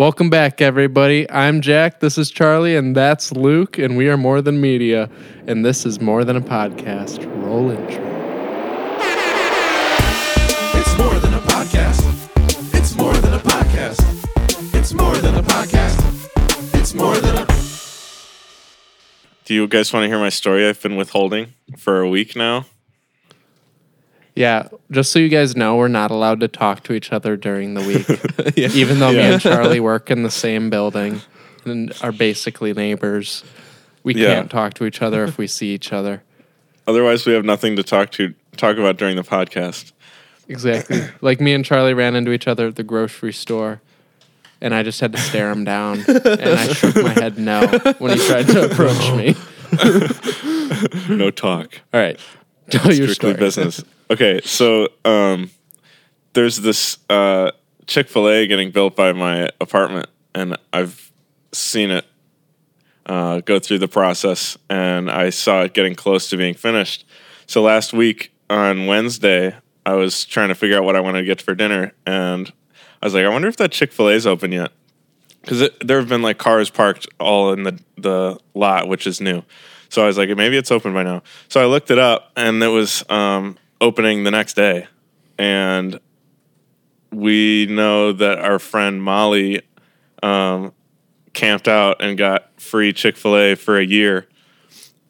Welcome back, everybody. I'm Jack. This is Charlie, and that's Luke, and we are More Than Media, and this is More Than a Podcast. Roll intro. It's more than a podcast. It's more than a podcast. It's more than a podcast. It's more than a. Do you guys want to hear my story I've been withholding for a week now? Yeah, just so you guys know, we're not allowed to talk to each other during the week, even though me and Charlie work in the same building and are basically neighbors. We Yeah. can't talk to each other if we see each other. Otherwise, we have nothing to talk to talk about during the podcast. Exactly. like me and Charlie ran into each other at the grocery store, and I just had to stare him down, and I shook my head no when he tried to approach me. No talk. All right, tell your Strictly story. business. Okay, so um, there's this uh, Chick Fil A getting built by my apartment, and I've seen it uh, go through the process, and I saw it getting close to being finished. So last week on Wednesday, I was trying to figure out what I wanted to get for dinner, and I was like, I wonder if that Chick Fil A is open yet, because there have been like cars parked all in the the lot, which is new. So I was like, maybe it's open by now. So I looked it up, and it was um, opening the next day, and we know that our friend Molly um, camped out and got free Chick Fil A for a year.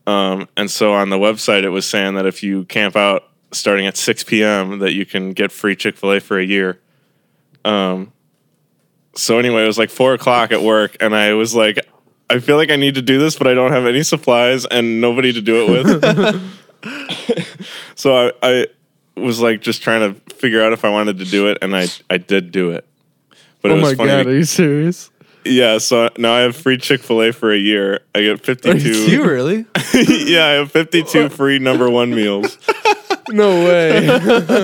Um, and so on the website, it was saying that if you camp out starting at 6 p.m., that you can get free Chick Fil A for a year. Um, so anyway, it was like four o'clock at work, and I was like, I feel like I need to do this, but I don't have any supplies and nobody to do it with. so I, I was like just trying to figure out if I wanted to do it, and I I did do it. But Oh it was my funny. god, are you serious? Yeah, so now I have free Chick Fil A for a year. I get fifty two. You really? yeah, I have fifty two free number one meals. No way.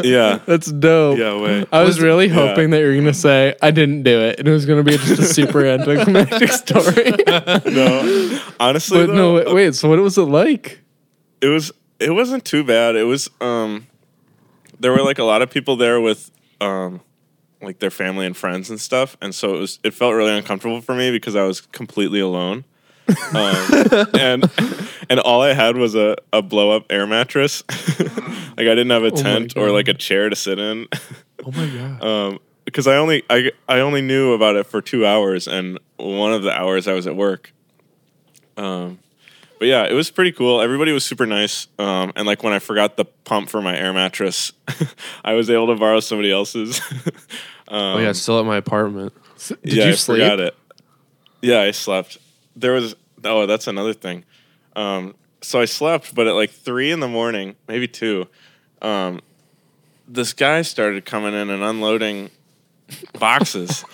Yeah, That's dope. yeah, way. I was really yeah. hoping that you were gonna say I didn't do it, and it was gonna be just a super anticlimactic story. No, honestly, but no, though, wait, wait. So what was it like? it was it wasn't too bad. It was um there were like a lot of people there with um like their family and friends and stuff, and so it was it felt really uncomfortable for me because I was completely alone. um, and and all I had was a, a blow up air mattress. like I didn't have a my tent or like a chair to sit in. Oh my god. um, because I only I, I only knew about it for two hours, and one of the hours I was at work. Um, but yeah, it was pretty cool. Everybody was super nice. Um, and like when I forgot the pump for my air mattress, I was able to borrow somebody else's. um, Oh yeah, it's still at my apartment. Did yeah, you I sleep? forgot it. Yeah, I slept. There was oh, that's another thing. Um, so I slept, but at like three in the morning, maybe two, um, this guy started coming in and unloading boxes,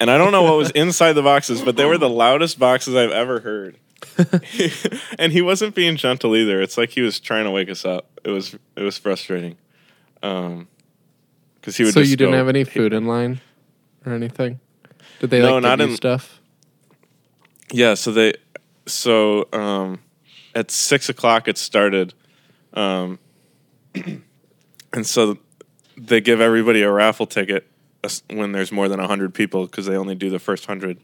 and I don't know what was inside the boxes, but they were the loudest boxes I've ever heard. and he wasn't being gentle either. It's like he was trying to wake us up. It was it was frustrating. Um, because he would. So you didn't go- have any food in line or anything? Did they No, like not in- stuff? Yeah, so they so um at six o'clock it started. Um and so they give everybody a raffle ticket when there's more than 100 people because they only do the first 100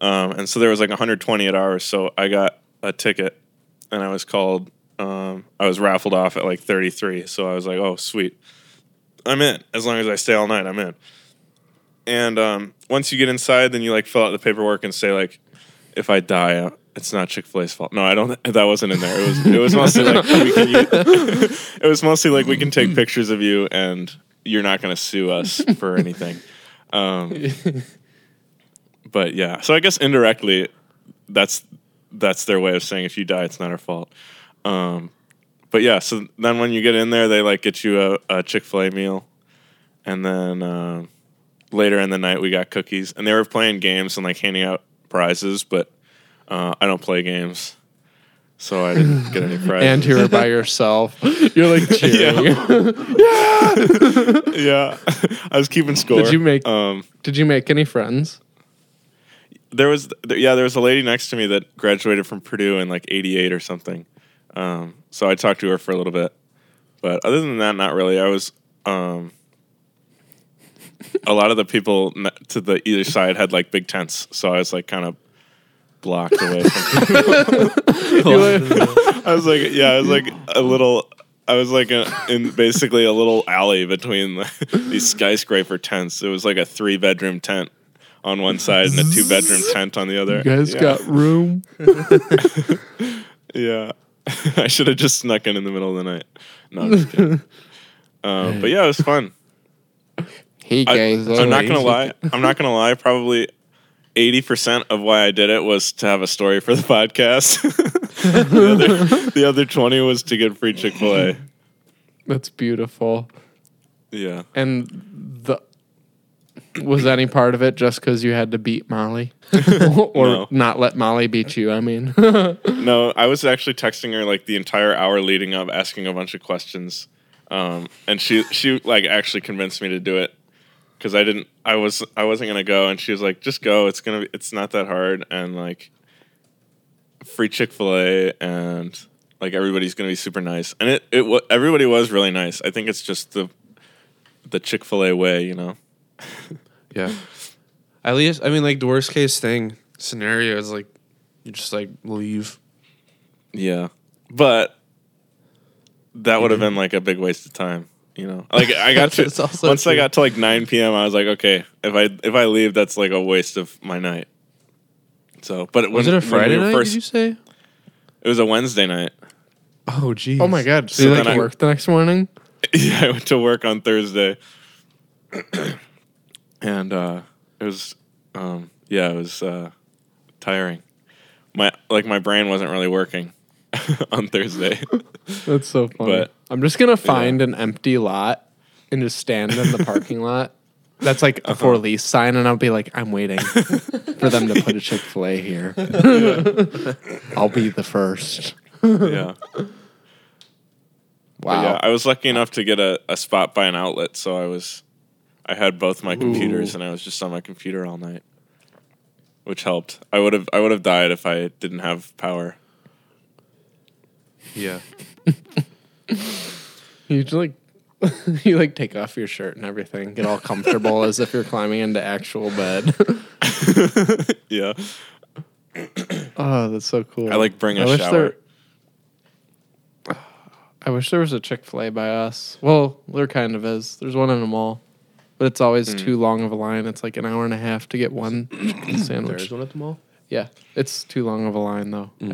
um, and so there was like 120 at ours. So i got a ticket and i was called um, i was raffled off at like 33 so i was like oh sweet. I'm in as long as i stay all night i'm in. And um, once you get inside then you like fill out the paperwork and say like if i die uh, it's not chick-fil-a's fault. No i don't that wasn't in there. It was it was mostly like we can use, it was mostly like we can take pictures of you and you're not going to sue us for anything. Um, but yeah. So i guess indirectly that's that's their way of saying if you die it's not our fault. Um, but yeah so then when you get in there they like get you a, a chick-fil-a meal. And then um later in the night we got cookies. And they were playing games and like handing out prizes but uh, i don't play games. So i didn't get any prizes. And you were by yourself. You're like cheering. Yeah. Yeah. I was keeping score. Did you make- um Did you make any friends? There was yeah there was a lady next to me that graduated from purdue in like 88 or something um so i talked to her for a little bit but other than that not really i was um a lot of the people to the either side had like big tents, so I was like kind of blocked away from. I was like, yeah, I was like a little. I was like a, in basically a little alley between the, these skyscraper tents. It was like a three bedroom tent on one side and a two bedroom tent on the other. You guys yeah. got room? Yeah. I should have just snuck in in the middle of the night. No, I'm just kidding. Um, but yeah, it was fun. Hey I, guys, I'm not gonna lie. I'm not gonna lie. Probably eighty percent of why I did it was to have a story for the podcast. the, other, the other twenty was to get free Chick Fil A. That's beautiful. Yeah. And the was any part of it just because you had to beat Molly, or No. not let Molly beat you? I mean, No, I was actually texting her like the entire hour leading up, asking a bunch of questions, um, and she she like actually convinced me to do it because I didn't. I was I wasn't gonna go, and she was like, "Just go. It's gonna. Be, it's not that hard." And like, free Chick Fil A, and like everybody's gonna be super nice, and it it wa- everybody was really nice. I think it's just the the Chick Fil A way, you know. Yeah. At least, I mean, like the worst case thing scenario is like you just like leave. Yeah, but that would have mm-hmm. been like a big waste of time. You know, like I got to That's also once I got to like nine p.m. I was like, okay, if I if I leave, that's like a waste of my night. So, but Was when- it a Friday we night? First, did you say? it was a Wednesday night. Oh, geez. oh my god, so So you like then I- work the next morning? yeah, I went to work on Thursday, and uh, it was, um, yeah, it was uh, tiring. My like my brain wasn't really working on Thursday. That's so funny. But- I'm just gonna find an empty lot and just stand in the parking lot. That's like a for lease sign, and I'll be like, I'm waiting for them to put a Chick Fil A here. I'll be the first. yeah. But Wow. yeah, I was lucky enough to get a, a spot by an outlet, so I was I had both my computers and I was just on my computer all night. Which helped. I would have I would have died if I didn't have power. Yeah. You just like you like take off your shirt and everything, get all comfortable as if you're climbing into actual bed. yeah. oh, that's so cool. I like bring a I wish shower. there. I wish there was a Chick Fil A by us. Well, there kind of is. There's one in the mall, but it's always Hmm. too long of a line. It's like an hour and a half to get one chicken There's sandwich. one at the mall. Yeah, it's too long of a line though. Hmm.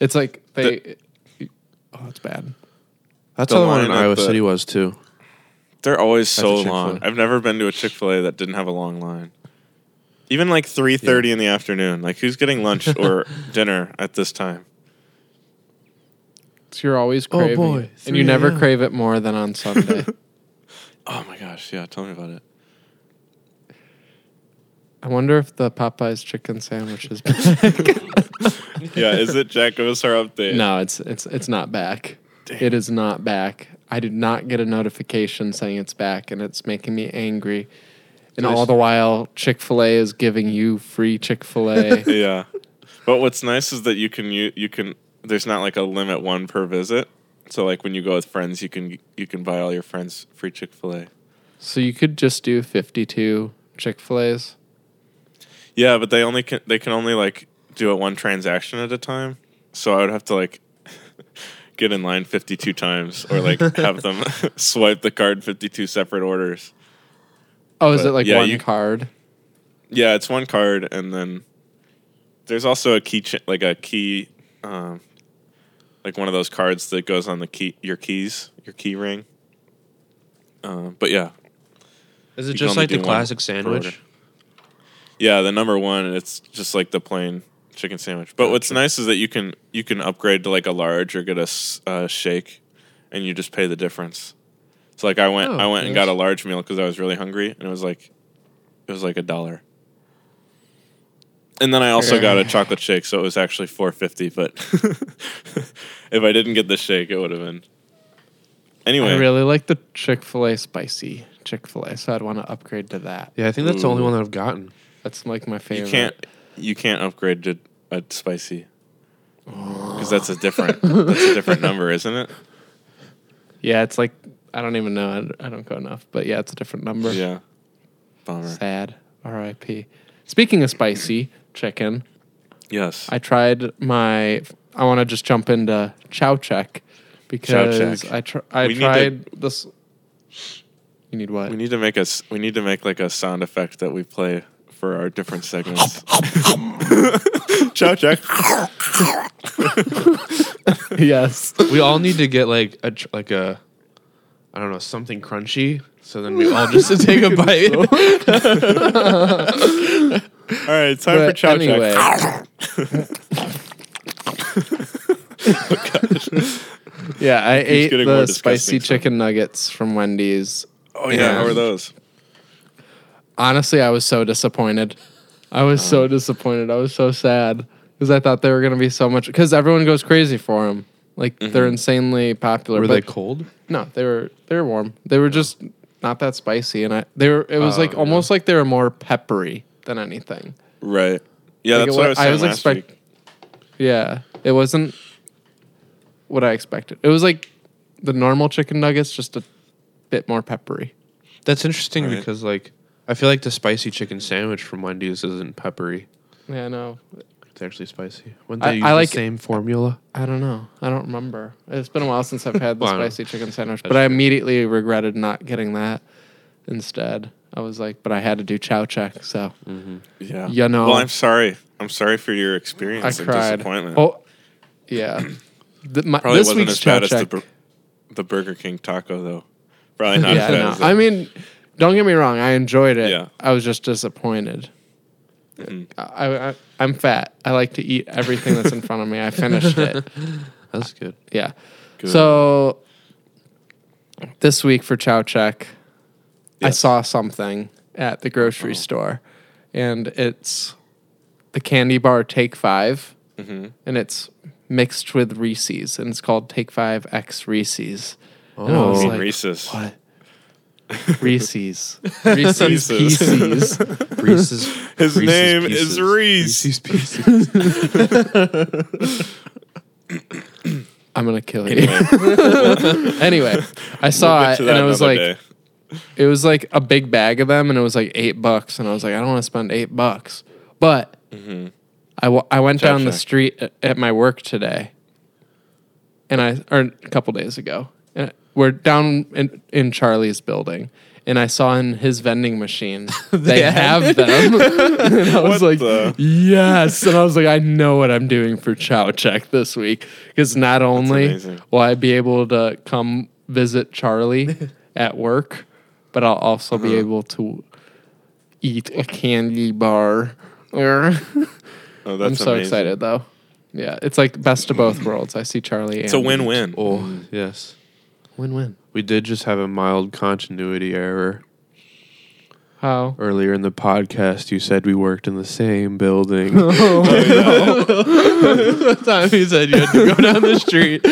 It's like they. oh, it's bad. That's The how the one line in at Iowa the- City was too. They're always so Chick-fil-A. long. I've never been to a Chick Fil A that didn't have a long line. Even like three thirty in the afternoon. Like who's getting lunch or dinner at this time? So you're always Oh, craving, boy, it, and you 3 never a.m.. crave it more than on Sunday. Oh my gosh, yeah, tell me about it. I wonder if the Popeyes chicken sandwich is back. Yeah, is it Jack? Give us our update. no, it's it's it's not back. It is not back. I did not get a notification saying it's back, and it's making me angry. And all the while, Chick Fil A is giving you free Chick Fil A. yeah. But what's nice is that you can you, you can there's not like a limit one per visit. So like when you go with friends, you can you can buy all your friends free Chick Fil A. so you could just do fifty-two Chick Fil A's. Yeah, but they only can they can only like do it one transaction at a time. So I would have to like get in line 52 times or like have them swipe the card 52 separate orders. Oh, is it like yeah, one you- card? Yeah, it's one card and then there's also a key ch- like a key um like one of those cards that goes on the key your keys, your key ring. Uh, but yeah, Is it You can just only like the do one classic per sandwich? order. Yeah, the number one, it's just like the plain chicken sandwich. But what's nice is that you can you can upgrade to like a large or get a s- uh, shake, and you just pay the difference. So like I went Oh, I went and got a nice. large meal because I was really hungry, and it was like it was like a dollar. And then I also got a chocolate shake, so it was actually four fifty. But if I didn't get the shake, it would have been. Anyway, I really like the Chick Fil A spicy Chick Fil A, so I'd want to upgrade to that. Yeah, I think that's the only Ooh. one that I've gotten. That's like my favorite. You favorite. can't you can't upgrade to a spicy oh. because that's a different that's a different number, isn't it? Yeah, it's like I don't even know. I, I don't go enough, but yeah, it's a different number. Yeah. Bummer. Sad. R.I.P. Speaking of spicy chicken, Yes. I tried my. I want to just jump into Chow Check because Check. I tr- I We need to- tried this. You need what? we need to make us. We need to make like a sound effect that we play for our different segments. Chow check. yes. we all need to get like a tr- like a I don't know something crunchy. So then we all just take a bite. All right, time for But chow anyway, check. yeah, I ate the spicy soon. chicken nuggets from Wendy's. Oh yeah, how are those? Honestly, I was so disappointed. I was Oh. so disappointed. I was so sad because I thought they were gonna be so much. Because everyone goes crazy for them. Like Mm-hmm. they're insanely popular. Were but they cold? No, they were they were warm. They were just not that spicy, and I they were. It was Oh, like yeah. almost like they were more peppery than anything. Right. Yeah, Like, that's it what I wa- was I was last expect- week. Yeah, it wasn't what I expected. It was like the normal chicken nuggets, just a bit more peppery. That's interesting Right. because like I feel like the spicy chicken sandwich from Wendy's isn't peppery. Yeah, no, It's actually spicy. Wouldn't I- use I like- the same formula? I don't know. I don't remember. It's been a while since I've had the Well, spicy chicken sandwich, but I immediately regretted not getting that instead. I was like, but I had to do chow check, so Yeah. You know. Well, I'm sorry. I'm sorry for your I experience of cried. disappointment. Oh, yeah. The, my, Probably this wasn't week's as chow bad as the, check. bur- the Burger King taco though. Probably not yeah, as bad no. as I mean, don't get me wrong. I enjoyed it. Yeah. I was just disappointed. Mhm. I, I I'm fat. I like to eat everything that's in front of me. I finished it. That's good. Yeah. Good. So this week for Chow Check, I saw something at the grocery Oh. store, and it's the candy bar Take 5 Mhm. and it's mixed with Reese's, and it's called Take Five X Reese's. Oh, And I was I like, Reese's. What? Reese's. Reese's Reese's. Pieces. Reese's. His Reese's name Pieces. is Reese. Reese's Pieces. I'm gonna kill you. Anyway, anyway, I saw we'll get it to and that it was another like day. It was like a big bag of them and it was like eight bucks and I was like I don't want to spend eight bucks, but Mhm. I, w- I went Chow down the check. street at, at my work today, and I or a couple days ago, and we're down in, in Charlie's building, and I saw in his vending machine they, have them, and I was What like, the- yes, and I was like, I know what I'm doing for Chow Check this week because not only amazing. will I be able to come visit Charlie at work, but I'll also be Uh-huh. able to eat a candy bar. Or Oh, that's I'm so amazing. excited though. Yeah, it's like best of both worlds. I see Charlie. It's a win-win. Oh, yes. Win-win. We did just have a mild continuity error. How? Earlier in the podcast, you said we worked in the same building. Oh. the time he said you had to go down the street.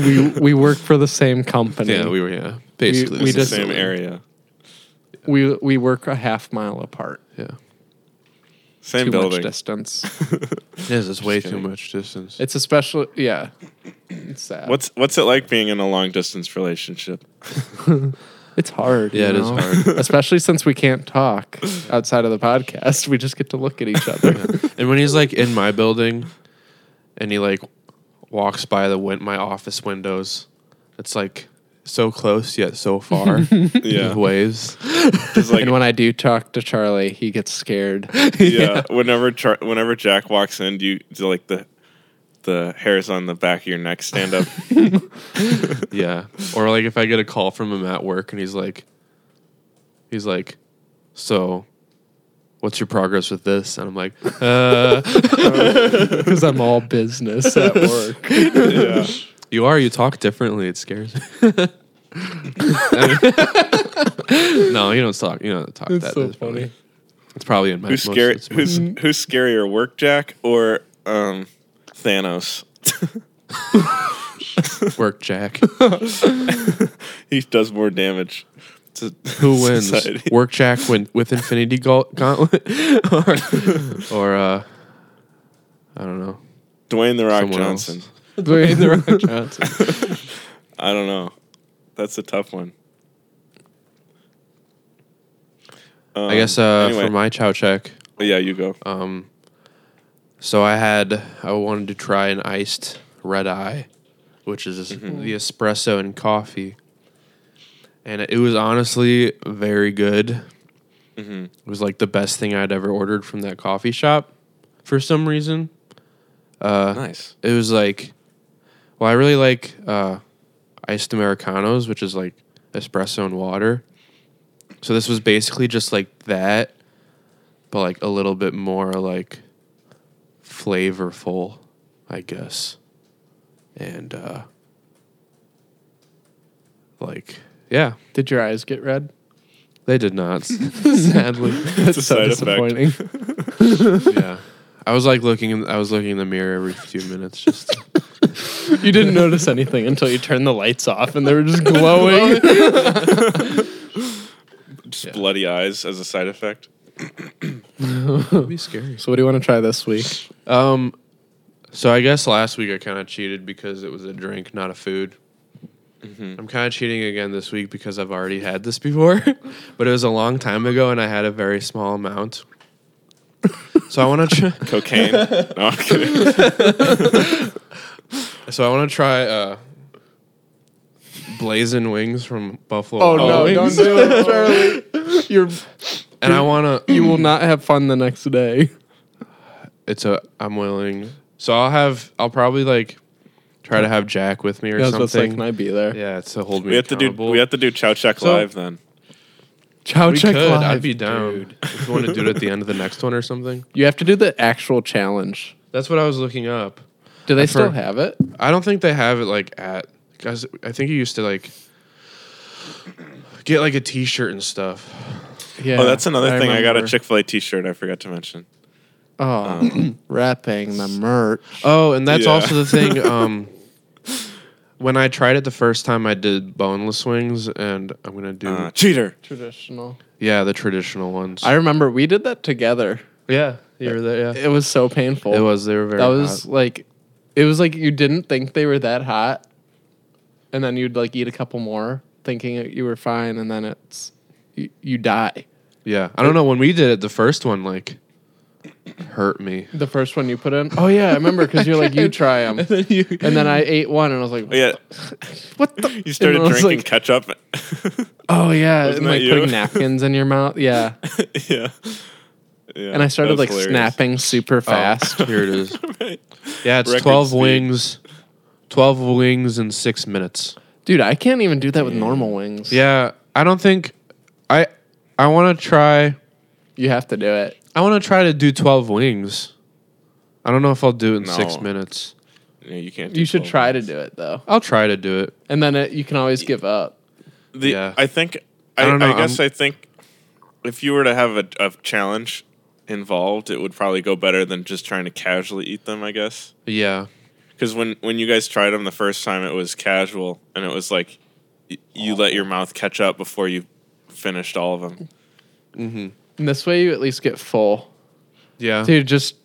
we we work for the same company. yeah, we were, yeah. Basically, we It's the just- same area, we we work a half mile apart. Yeah. same too building. much distance. Yes, it's way too kidding. much distance. It's especially. Yeah, it's sad. What's what's it like being in a long distance relationship? It's hard. Yeah, you it is hard. especially since we can't talk outside of the podcast. We just get to look at each other. And when he's like in my building and he like walks by the win- my office windows, it's like so close yet so far. Yeah, Waves. It's like and when I do talk to Charlie, he gets scared. yeah. Whenever Char- whenever Jack walks in, do you do like the the hairs on the back of your neck stand up? Yeah. Or like if I get a call from him at work and he's like he's like, So what's your progress with this? And I'm like, uh because I'm all business at work. yeah. you are, you talk differently, it scares me. no, you don't talk you don't talk It's that so differently. funny. It's probably in my Who's most- scary? it's my- Who's who's scarier, Work Jack or um, Thanos? work Jack. he does more damage. To Who wins? society. Work Jack win with Infinity Gauntlet, or, or uh, I don't know. Dwayne the Rock Someone Johnson. else. Dwayne the Rock Johnson. I don't know. That's a tough one. Um, I guess uh, anyway, for my chow check, yeah, you go. um, so I had I wanted to try an iced red eye, which is Mm-hmm. the espresso and coffee, and it was honestly very good. Mm-hmm. It was like the best thing I'd ever ordered from that coffee shop, for some reason. Uh, nice. it was like well i really like uh iced americanos which is like espresso and water so this was basically just like that but like a little bit more like flavorful i guess and uh like yeah Did your eyes get red? they did not sadly It's a so side effect. disappointing. yeah i was like looking in, i was looking in the mirror every few minutes just to- you didn't notice anything until you turned the lights off and they were just glowing. Just bloody eyes as a side effect. it'd be scary so what do you want to try this week? Um, so I guess last week I kind of cheated because it was a drink, not a food. I'm kind of cheating again this week because I've already had this before, but it was a long time ago and I had a very small amount. So I want to try. Cocaine. no, I'm kidding. So I want to try uh, blazing wings from Buffalo. Oh, Wild no, Wings. don't do it, Charlie. You're And I want to. you will not have fun the next day. It's a. I'm willing. So I'll have. I'll probably like try to have Jack with me or I was about to say, something. can I be there? yeah, to hold me we have to do. accountable. We have to do Chow Check So- live then. Chow we check could. live. I'd be down if you want to do it at the end of the next one or something. You have to do the actual challenge. That's what I was looking up. Do they I've still heard- have it? I don't think they have it like at guys. I think you used to like get like a T-shirt and stuff. Yeah. oh, that's another thing. I got a remember. Chick Fil A T-shirt. I forgot to mention. Oh, wrapping the merch. Oh, and that's Yeah. also the thing. Um, when I tried it the first time, I did boneless wings, and I'm gonna do Uh, cheater. Traditional. yeah the traditional ones. I remember we did that together. yeah, you were there. Yeah, It was so painful. it was. They were very. That was hot. like, it was like you didn't think they were that hot, and then you'd like eat a couple more, thinking you were fine, and then it's you, you die. Yeah, I don't know when we did it. The first one like hurt me. The first one you put in. Oh yeah, I remember because you're like you try them, and then I ate one and I was like, Oh, yeah, what the? you started And I was drinking like, ketchup. oh yeah, Wasn't and like you? putting napkins in your mouth. Yeah, yeah. yeah. and I started like hilarious. snapping super oh, fast. Here it is. Right. Yeah, it's Record twelve speed. wings. Twelve wings in six minutes. Dude, I can't even do that with normal wings. Yeah, I don't think I. I want to try. you have to do it. I want to try to do twelve wings. I don't know if I'll do it in six No. minutes. Yeah, you can't. do You should 12 try to minutes. do it though, I'll try to do it. and then it, you can always give up. The, Yeah. I think. I, I I, don't know, guess I'm- I think if you were to have a, a challenge involved, it would probably go better than just trying to casually eat them. I guess Yeah, because when when you guys tried them the first time, it was casual and it was like y- you let your mouth catch up before you finished all of them. Mm-hmm. And this way, you at least get full. yeah. Dude, just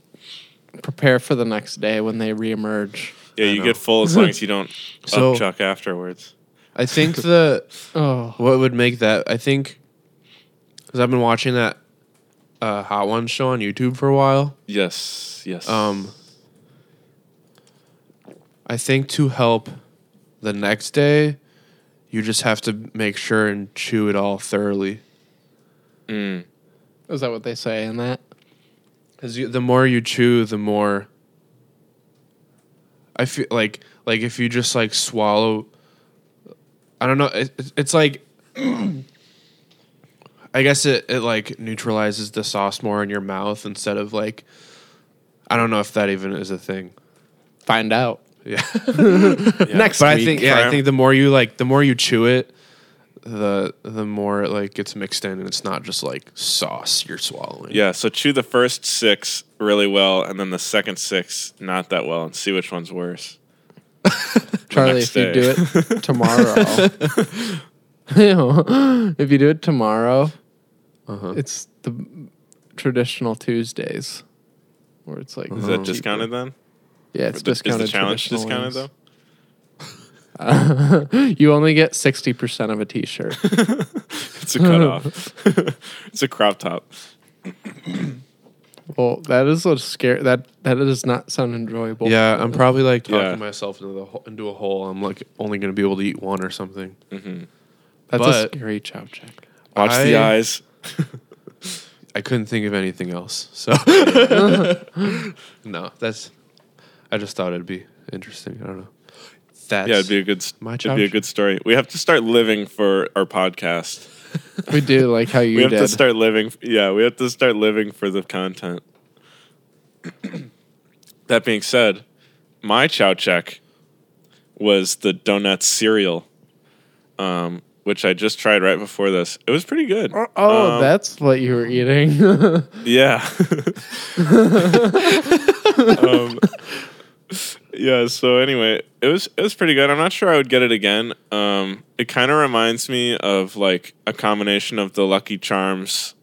prepare for the next day when they reemerge. Yeah, I you know. get full as long as you don't So- upchuck afterwards. I think the Oh, what would make that. I think because I've been watching that uh, Hot Ones show on YouTube for a while. Yes, yes. Um, I think to help the next day, you just have to make sure and chew it all thoroughly. Mm. Is that what they say in that? Because the more you chew, the more. I feel like like if you just like swallow. I don't know. It, it- it's like. I guess it, it like neutralizes the sauce more in your mouth instead of like. I don't know if that even is a thing. Find out Yeah. next but I think yeah, I think the more you like, the more you chew it, the the more it like gets mixed in, and it's not just like sauce you're swallowing. Yeah, so chew the first six really well, and then the second six not that well, and see which one's worse. Charlie, next if you do it tomorrow, if you do it tomorrow, Uh-huh. it's the traditional Tuesdays, where it's like Is that discounted then? Yeah, it's the- discounted. Is the challenge discounted wings. though? you only get sixty percent of a T-shirt. it's a cutoff. it's a crop top. Well, that is a scare. That that does not sound enjoyable. Yeah, I'm probably like talking Yeah. myself into the ho- into a hole. I'm like only gonna be able to eat one or something. Mm-hmm. that's but- a scary chow check. Watch the I- eyes. I couldn't think of anything else. So no, that's. I just thought it'd be interesting. I don't know. That's Yeah, it'd be a good. my It'd be a good story. We have to start living for our podcast. We do like how you we have did. to start living. Yeah, we have to start living for the content. that being said, my chow check was the donut cereal, um, which I just tried right before this. It was pretty good. oh, Um, that's what you were eating. Yeah. um, yeah. So anyway, it was it was pretty good. I'm not sure I would get it again. Um, it kind of reminds me of like a combination of the Lucky Charms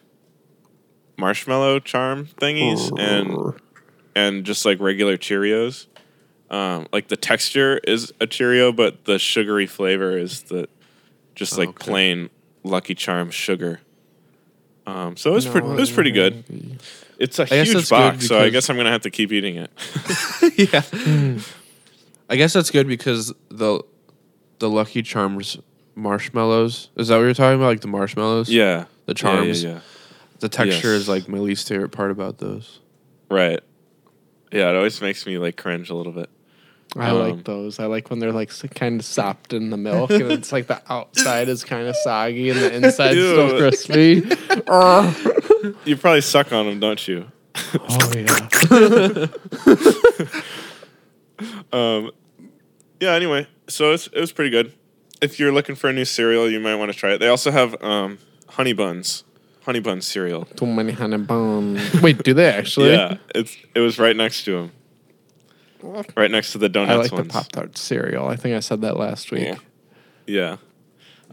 marshmallow charm thingies and and just like regular Cheerios. Um, like the texture is a Cheerio, but the sugary flavor is the just like Okay. plain Lucky Charms sugar. Um, so it was pretty. It was pretty good. It's a huge box, so I guess I'm gonna have to keep eating it. yeah. I guess that's good because the the Lucky Charms marshmallows. Is that what you're talking about? Like the marshmallows? Yeah, The Yeah, charms. Yeah, yeah, The texture Yes. is like my least favorite part about those. right. Yeah, it always makes me like cringe a little bit. I Um, like those. I like when they're like kind of sopped in the milk, and it's like the outside is kind of soggy and the inside's still crispy. Ugh. You probably suck on them, don't you? oh yeah. um, Yeah. Anyway, so it's, it was pretty good. If you're looking for a new cereal, you might want to try it. They also have um, honey buns, honey bun cereal. Too many honey buns. Wait, do they actually? Yeah, it's it was right next to them, right next to the donuts I like the. Pop Tart cereal. I think I said that last week. Yeah. Yeah.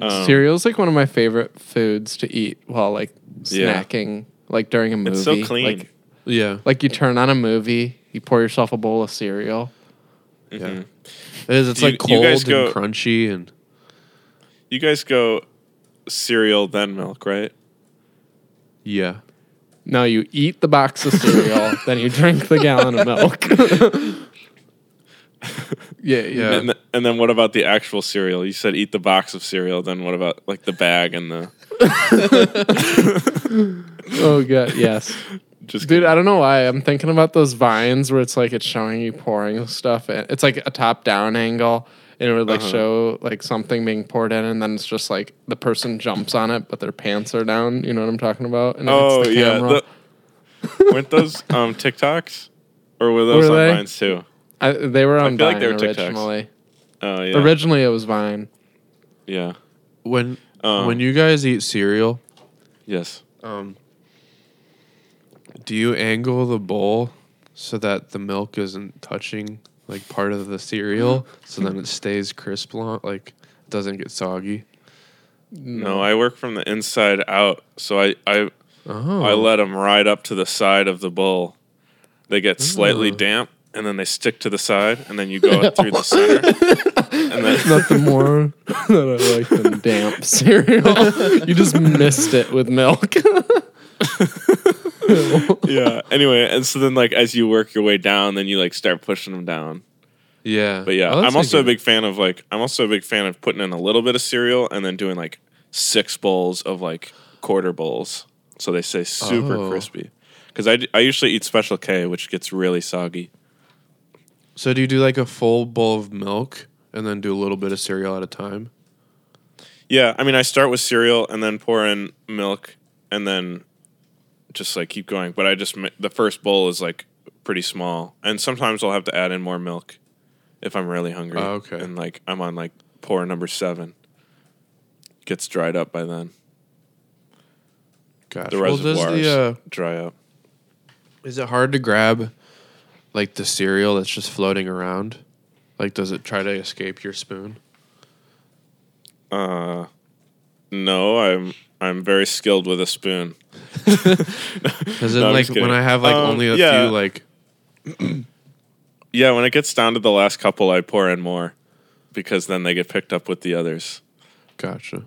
Um, Cereal's like one of my favorite foods to eat while like Yeah. snacking, like during a movie. It's so clean. Like, Yeah. like you turn on a movie, you pour yourself a bowl of cereal. Yeah. It is. It's Do you- like you cold guys go- and crunchy and You guys go cereal then milk, right? yeah. No, you eat the box of cereal, then you drink the gallon of milk. yeah, yeah. Yeah. And, th- and then what about the actual cereal? You said eat the box of cereal. Then what about like the bag and the Oh god, yes. just Dude, I don't know why. I'm thinking about those vines where it's like it's showing you pouring stuff in. It's like a top down angle and it would like Uh-huh. show like something being poured in and then it's just like the person jumps on it but their pants are down. You know what I'm talking about? And Oh the yeah, the, weren't those um, TikToks or were those Were on they? Vines too? I, they were on I feel like they were TikToks. originally. Oh yeah, Originally it was Vine. yeah, When Um, when you guys eat cereal, yes. um, do you angle the bowl so that the milk isn't touching like part of the cereal, so then it stays crisp long, like it doesn't get soggy? No, I work from the inside out, so I I, Oh, I let them ride up to the side of the bowl. They get slightly Oh. damp, and then they stick to the side, and then you go through the center, and then Nothing more that I like than damp cereal. you just missed it with milk. yeah. Anyway, and so then like as you work your way down, then you like start pushing them down. yeah. But yeah, Oh, that's I'm also a good- big fan of like I'm also a big fan of putting in a little bit of cereal and then doing like six bowls of like quarter bowls, so they stay super Oh. crispy. Because I, d- I usually eat Special K, which gets really soggy. So do you do like a full bowl of milk and then do a little bit of cereal at a time? Yeah, I mean I start with cereal and then pour in milk and then just like keep going. But I just the first bowl is like pretty small, and sometimes I'll have to add in more milk if I'm really hungry. Oh, okay. And like I'm on like pour number seven. Gets dried up by then. Gosh. The Well, does reservoirs the, uh, dry up. is it hard to grab like the cereal that's just floating around? Like, does it try to escape your spoon? Uh, no, I'm I'm very skilled with a spoon. Because No, like when. I have like Um, only a yeah. few like Yeah, when it gets down to the last couple, I pour in more because then they get picked up with the others. gotcha.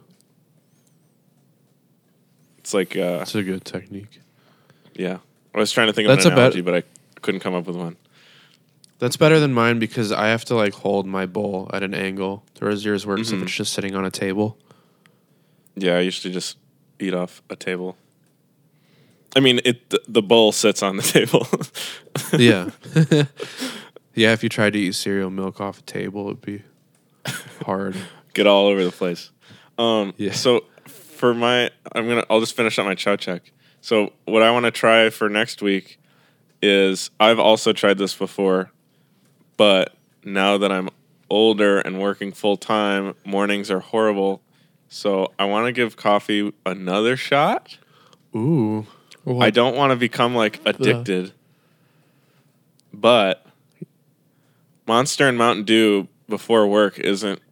It's like uh, That's a good technique. yeah. I was trying to think of That's an analogy, but I couldn't come up with one. That's better than mine because I have to like hold my bowl at an angle, whereas yours works if Mhm. it's just sitting on a table. Yeah, I usually just eat off a table. I mean, it the, the bowl sits on the table. yeah. yeah, if you tried to eat cereal milk off a table, it'd be hard. Get all over the place. Um, Yeah. So for my, I'm gonna, I'll just finish up my chow check. So what I want to try for next week is I've also tried this before, but now that I'm older and working full time, mornings are horrible. So I want to give coffee another shot. Ooh. I don't want to become like addicted. But Monster and Mountain Dew before work isn't.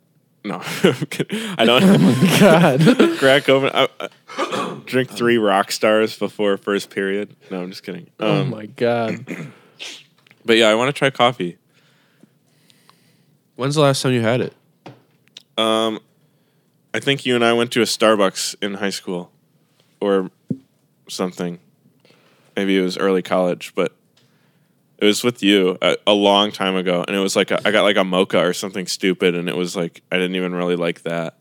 No, I'm kidding. I don't God. crack open. I, I drink three rock stars before first period. No, I'm just kidding. oh Um, my God. but yeah, I want to try coffee. When's the last time you had it? Um, I think you and I went to a Starbucks in high school, or something. Maybe it was early college, but it was with you a, a long time ago, and it was like a, I got like a mocha or something stupid, and it was like I didn't even really like that.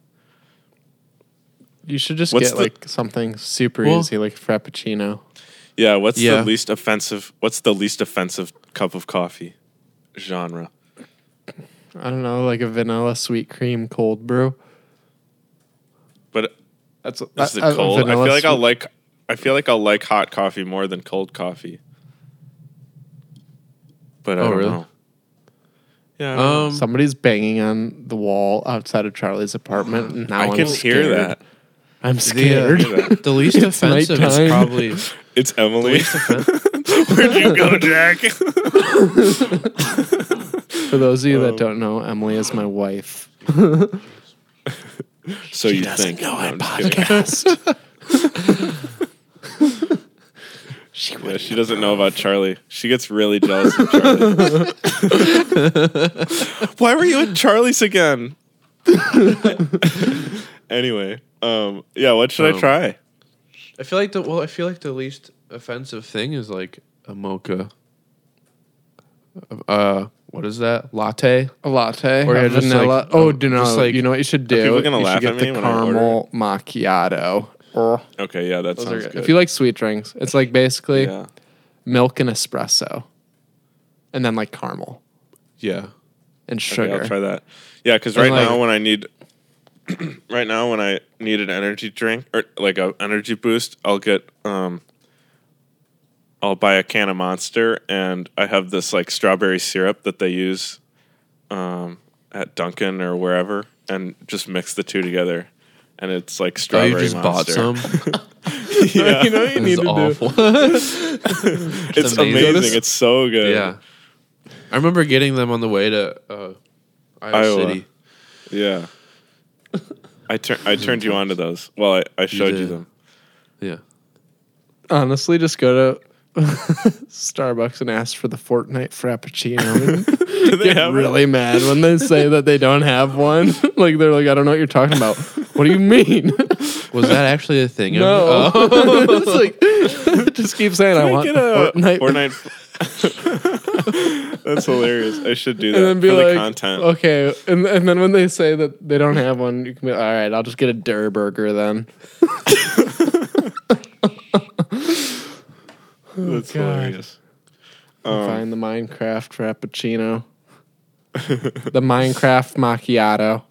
You should just What's get the- like something super Well- easy, like frappuccino. Yeah, what's Yeah. the least offensive? What's the least offensive cup of coffee genre? I don't know, like a vanilla sweet cream cold brew. But That's is it a- a cold? I vanilla feel like I'll like. I feel like I'll like hot coffee more than cold coffee. But I Oh, don't really? know. Yeah, I don't know. Um, Somebody's banging on the wall outside of Charlie's apartment. And now I I'm can hear that. I'm the, scared. uh, the least It's offensive is probably It's Emily. offen- Where'd you go, Jack? For those of you that Um, don't know, Emily is my wife. so you doesn't think? know No, I I'm just podcast. She Yeah, she doesn't know about Charlie. She gets really jealous of Charlie. Why were you at Charlie's again? anyway, um, yeah, what should I Um, try? I feel like the well, I feel like the least offensive thing is like a mocha. Uh, what is that? Latte. a latte Or or yeah, vanilla. like- oh, um, no, like- you know what you should do? people gonna you laugh should at get me the when I order caramel macchiato. Oh, Okay, yeah, that those are sounds good. good. If you like sweet drinks, it's like basically yeah. milk and espresso, and then like caramel Yeah. and Okay, sugar. I'll try that. Yeah, because And right like- now when I need, right now when I need an energy drink or like a energy boost, I'll get um, I'll buy a can of Monster and I have this like strawberry syrup that they use, um, at Dunkin' or wherever, and just mix the two together, and it's like Oh, strawberry. you just bought some. yeah, you know what you need This is to awful. it's amazing. amazing. It's so good. yeah. I remember getting them on the way to uh, Iowa, Iowa. City. yeah. I tur- I turned you on to those. Well, I, I showed you did. them. Yeah. Honestly, just go to Starbucks and ask for the Fortnite Frappuccino. and Do they get have it? really mad when they say that they don't have one. like they're like, I don't know what you're talking about. What do you mean? Was that actually a thing? no. Oh. it's like just keep saying I Can want get the a Fortnite. Fortnite. That's hilarious. I should do that and then be for like, the content. okay, and and then when they say that they don't have one, you can be all right. I'll just get a Durr Burger then. That's God. hilarious. Um, Find the Minecraft Frappuccino, the Minecraft Macchiato.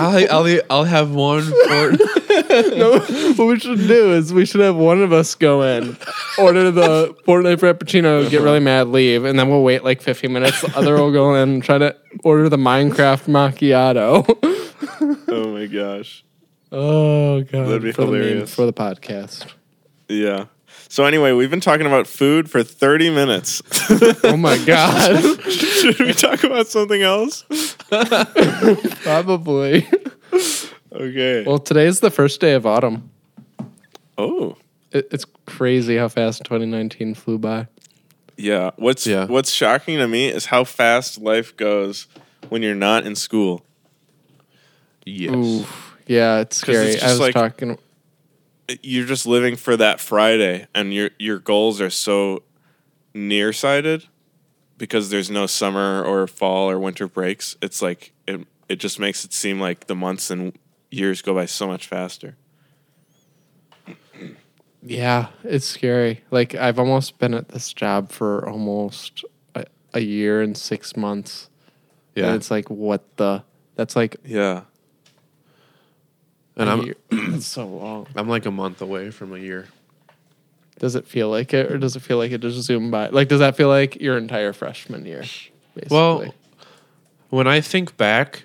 I'll, I'll, I'll have one for no, what we should do is we should have one of us go in, order the Fortnite Frappuccino, get uh-huh. really mad, leave, and then we'll wait like 15 minutes. The other will go in and try to order the Minecraft Macchiato. oh my gosh. oh god, That'd be for the meme- hilarious. for the podcast. Yeah. So anyway, we've been talking about food for 30 minutes. Oh my god, Should we talk about something else? probably. Okay. Well, today's the first day of autumn. oh. It, it's crazy how fast 2019 flew by. Yeah. What's Yeah. what's shocking to me is how fast life goes when you're not in school. yes. Ooh, Yeah, it's 'Cause scary. it's I just was like- talking. You're just living for that Friday, and your your goals are so nearsighted because there's no summer or fall or winter breaks. It's like it it just makes it seem like the months and years go by so much faster. Yeah, it's scary. Like I've almost been at this job for almost a, a year and six months. Yeah. And it's like what the? That's like Yeah. And a I'm year. That's so long. I'm like a month away from a year. Does it feel like it, or does it feel like it just zoomed by? Like, does that feel like your entire freshman year? Basically. Well, when I think back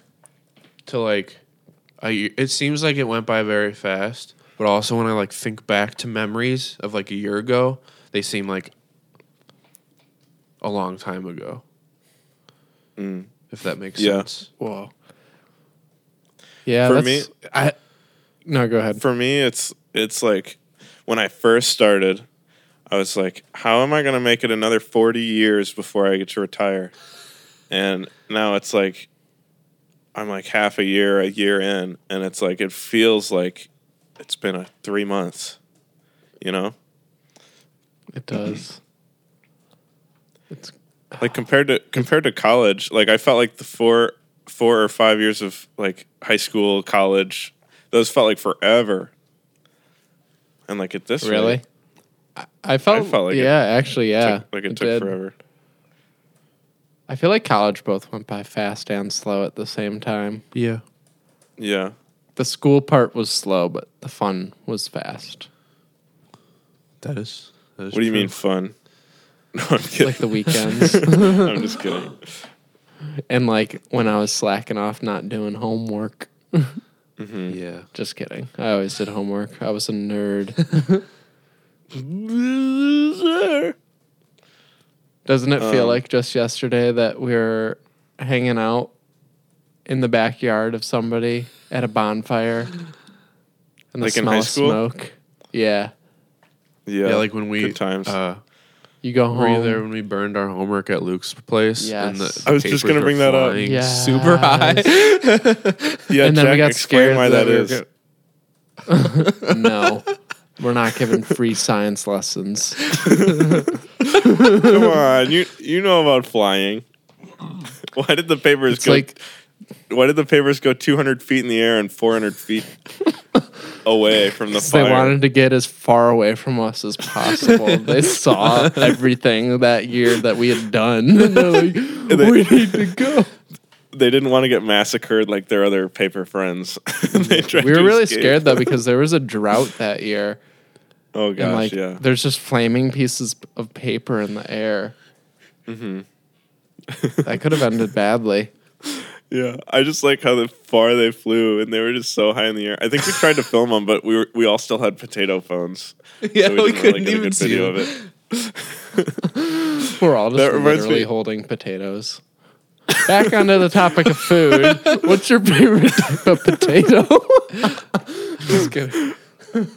to like a year, it seems like it went by very fast. But also when I like think back to memories of like a year ago, they seem like a long time ago. Mm. If that makes Yeah. sense. whoa. Yeah, For that's, me- I no, go ahead. For me, it's it's like when I first started, I was like, "How am I going to make it another forty years before I get to retire?" And now it's like I'm like half a year, a year in, and it's like it feels like it's been a three months. You know, It does. It's like compared to compared to college, like I felt like the four four or five years of like high school, college, those felt like forever. And like at this rate, really. I, I felt, felt like it yeah, actually, yeah, took- like it, took did. forever. I feel like college both went by fast and slow at the same time. Yeah. Yeah. The school part was slow, but the fun was fast. That is. That is What do you true. mean fun? No, I'm kidding. Like the weekends. I'm just kidding. and like when I was slacking off not doing homework. Yeah. Just kidding. I always did homework. I was a nerd. Doesn't it feel Um, like just yesterday that we were hanging out in the backyard of somebody at a bonfire and the Like in smell high of school? smoke? Yeah. Yeah. Yeah, like when we good times. Uh, You go home. were you home. there when we burned our homework at Luke's place? and Yes. the I was just papers gonna were bring that up. flying Yes. Super high. yeah, and then Jack, we got explain scared why that that we were is. go- no. We're not giving free science lessons. Come on, you you know about flying. Why did the papers It's go? like why did the papers go 200 feet in the air and 400 feet away from the fire. they wanted to get as far away from us as possible. they saw everything that year that we had done. And they're like, they- we need to go. they didn't want to get massacred like their other paper friends. We were really escape. scared though because there was a drought that year. Oh and gosh, like yeah. there's just flaming pieces of paper in the air. Mm-hmm. that could have ended badly. Yeah, I just like how the far they flew, and they were just so high in the air. I think we tried to film them, but we were we all still had potato phones. yeah, so we, we, didn't really couldn't get a even good see video him. of it. We're all just That literally me- holding potatoes. Back onto the topic of food. What's your favorite type of potato? just kidding.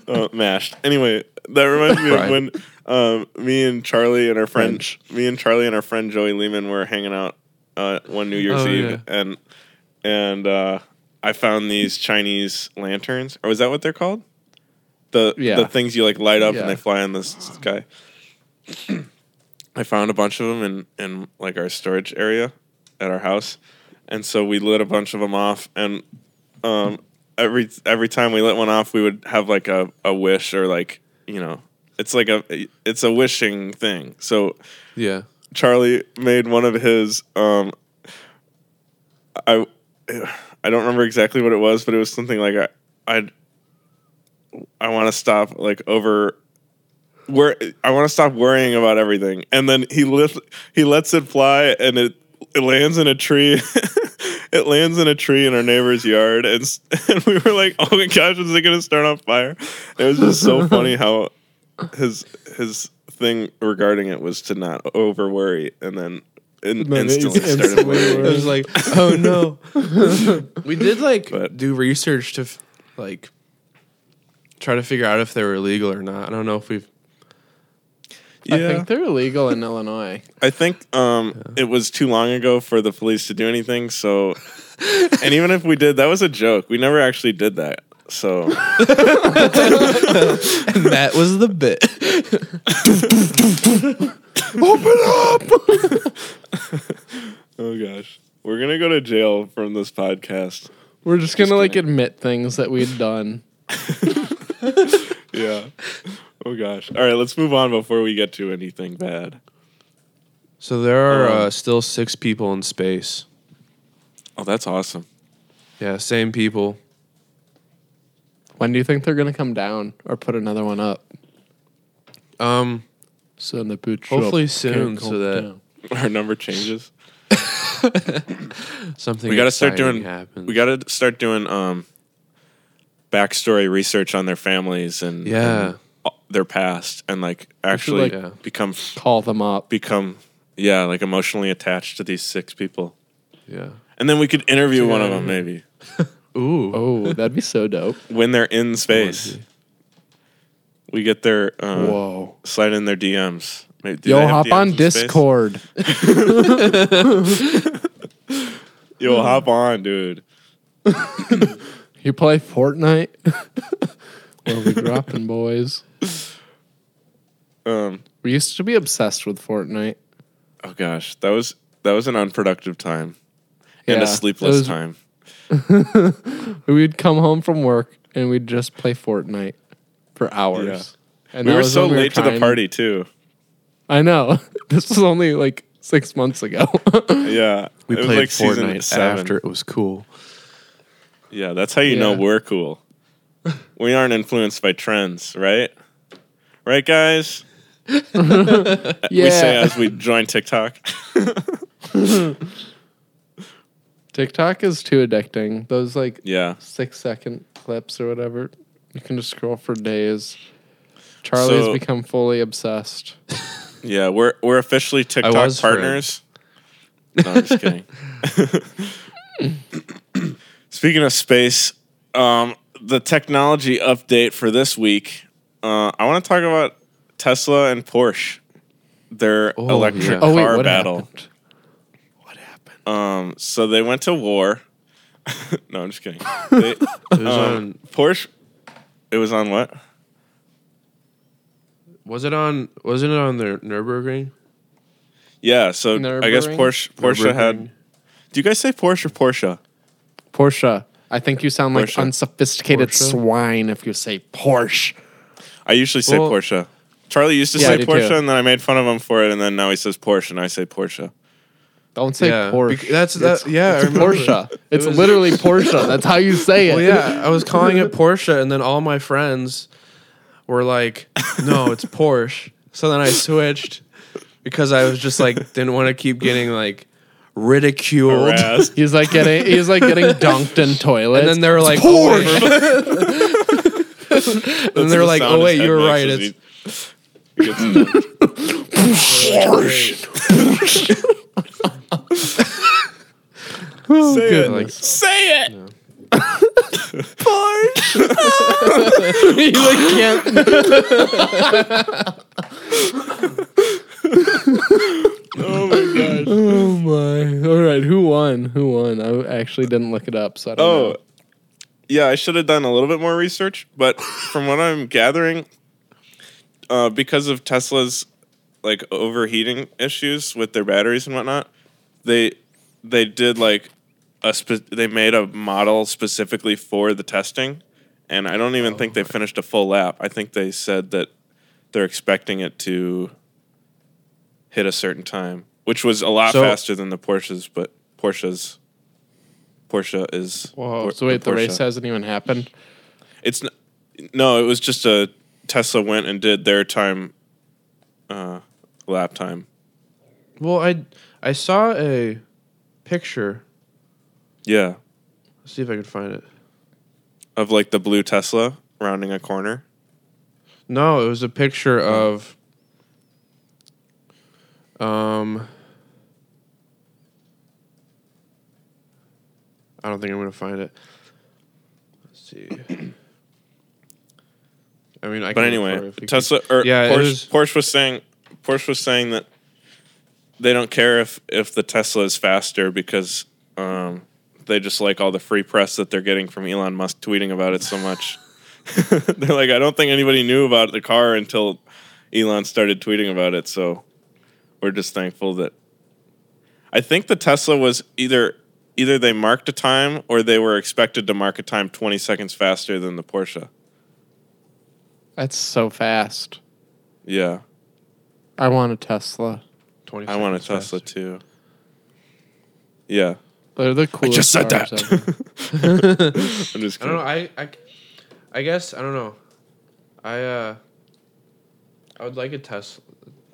Uh, mashed. Anyway, that reminds me of when um, me and Charlie and our friend, French. me and Charlie and our friend Joey Lehman were hanging out uh, one New Year's Oh, Eve, yeah. and and uh, I found these Chinese lanterns, or was that what they're called? The Yeah. the things you like light up Yeah. and they fly in the sky. I found a bunch of them in in like our storage area at our house, and so we lit a bunch of them off, and um, every every time we lit one off, we would have like a, a wish or like you know, it's like a it's a wishing thing. So Yeah. Charlie made one of his. Um, I I don't remember exactly what it was, but it was something like I I I want to stop like over. Where I want to stop worrying about everything, and then he lift he lets it fly, and it it lands in a tree. it lands in a tree in our neighbor's yard, and and we were like, "Oh my gosh, is it gonna start on fire?" It was just so funny how his his thing regarding it was to not over worry, and then in, instantly started worrying. It was like, oh no. we did like But- do research to f- like try to figure out if they were illegal or not. I don't know if we've I think they're illegal in Illinois. I think um, it was too long ago for the police to do anything. So, and even if we did, that was a joke. We never actually did that. So, and that was the bit. Open up! oh gosh, we're gonna go to jail from this podcast. We're just gonna like admit things that we'd done. Yeah. Oh gosh. All right, let's move on before we get to anything bad. So there are Um, uh, still six people in space. Oh, that's awesome. Yeah, same people. When do you think they're gonna come down or put another one up? Um, Send the boot. Hopefully soon, can't so come that- down. Our number changes. something We got to start exciting doing. happens. We got to start doing um, backstory research on their families and Yeah. and, their past, and like actually like- Yeah. become Call them up. become yeah like emotionally attached to these six people, yeah. and then we could interview one of them maybe Ooh. Oh, that'd be so dope. when they're in space. We get their uh, Whoa. slide in their DMs. Maybe- do Yo, they have hop DMs on in space? Discord. Yo, hop on, dude. You play Fortnite? Where we dropping, boys? Um, We used to be obsessed with Fortnite. oh gosh, that was that was an unproductive time and Yeah, a sleepless was- time. We'd come home from work and we'd just play Fortnite for hours. And We were was so when late to the party too. I know. This was only like six months ago. Yeah, We it played like Fortnite after it was cool. Yeah, that's how you know we're cool. we aren't influenced by trends, right? Right, guys? yeah. We say as we join TikTok. TikTok is too addicting. Those like yeah. six second clips or whatever. You can just scroll for days. Charlie's So- become fully obsessed. Yeah, we're we're officially TikTok partners. No, I'm just kidding. Speaking of space, um, the technology update for this week, uh, I want to talk about Tesla and Porsche, their Oh, electric yeah. Oh wait, car battle. happened? What happened? Um, so they went to war. no, I'm just kidding. They, It was um, on. Porsche. It was on what? Was it on? Wasn't it on the Nurburgring? Yeah. So I guess Nürburgring? Porsche. Porsche had. Nürburgring. Do you guys say Porsche or Porsche? Porsche. I think you sound like Porsche. unsophisticated Porsche? swine if you say Porsche. I usually say Well- Porsche. Charlie used to Yeah, I say do Porsche, too. and then I made fun of him for it, and then now he says Porsche, and I say Porsche. I don't say Yeah, Porsche. bec- that's- that- yeah, I It's remember. Porsche. It It's was- literally Porsche. That's how you say it. Well, yeah, I was calling it Porsche, and then all my friends were like, "No, it's Porsche." So then I switched because I was just like didn't want to keep getting like ridiculed. Harassed. He's like getting he's like getting dunked in toilets. And then they were like, Porsche. Oh, and they were like, "Oh wait, you're right. It's Say good." it. Like, Say it. he like can't. Oh my god. Oh my! All right, who won? Who won? I actually didn't look it up, so I don't Oh, know. yeah. I should have done a little bit more research, but from what I'm gathering, uh, because of Tesla's like overheating issues with their batteries and whatnot, they they did like a spe- they made a model specifically for the testing, and I don't even think they finished a full lap. I think they said that they're expecting it to hit a certain time, which was a lot So- faster than the Porsches, but Porsche's Porsche is Whoa! Por- So wait, the Porsche. race hasn't even happened. It's n- no, it was just a Tesla went and did their time, uh, lap time. well, I I saw a picture. Yeah, Let's see if I can find it. of like the blue Tesla rounding a corner. No, it was a picture of um I don't think I'm gonna find it. Let's see. I mean, I But can look for it anyway, Tesla or Yeah, Porsche, was- Porsche was saying Porsche was saying that they don't care if if the Tesla is faster because um, they just like all the free press that they're getting from Elon Musk tweeting about it so much. they're like, I don't think anybody knew about the car until Elon started tweeting about it. So we're just thankful that. I think the Tesla was either either they marked a time or they were expected to mark a time 20 seconds faster than the Porsche. That's so fast. Yeah, I want a Tesla. 20 I want a seconds Tesla faster. too. Yeah, They're the coolest. just said that. I'm just I don't know. I, I, I guess I don't know. I uh, I would like a Tesla,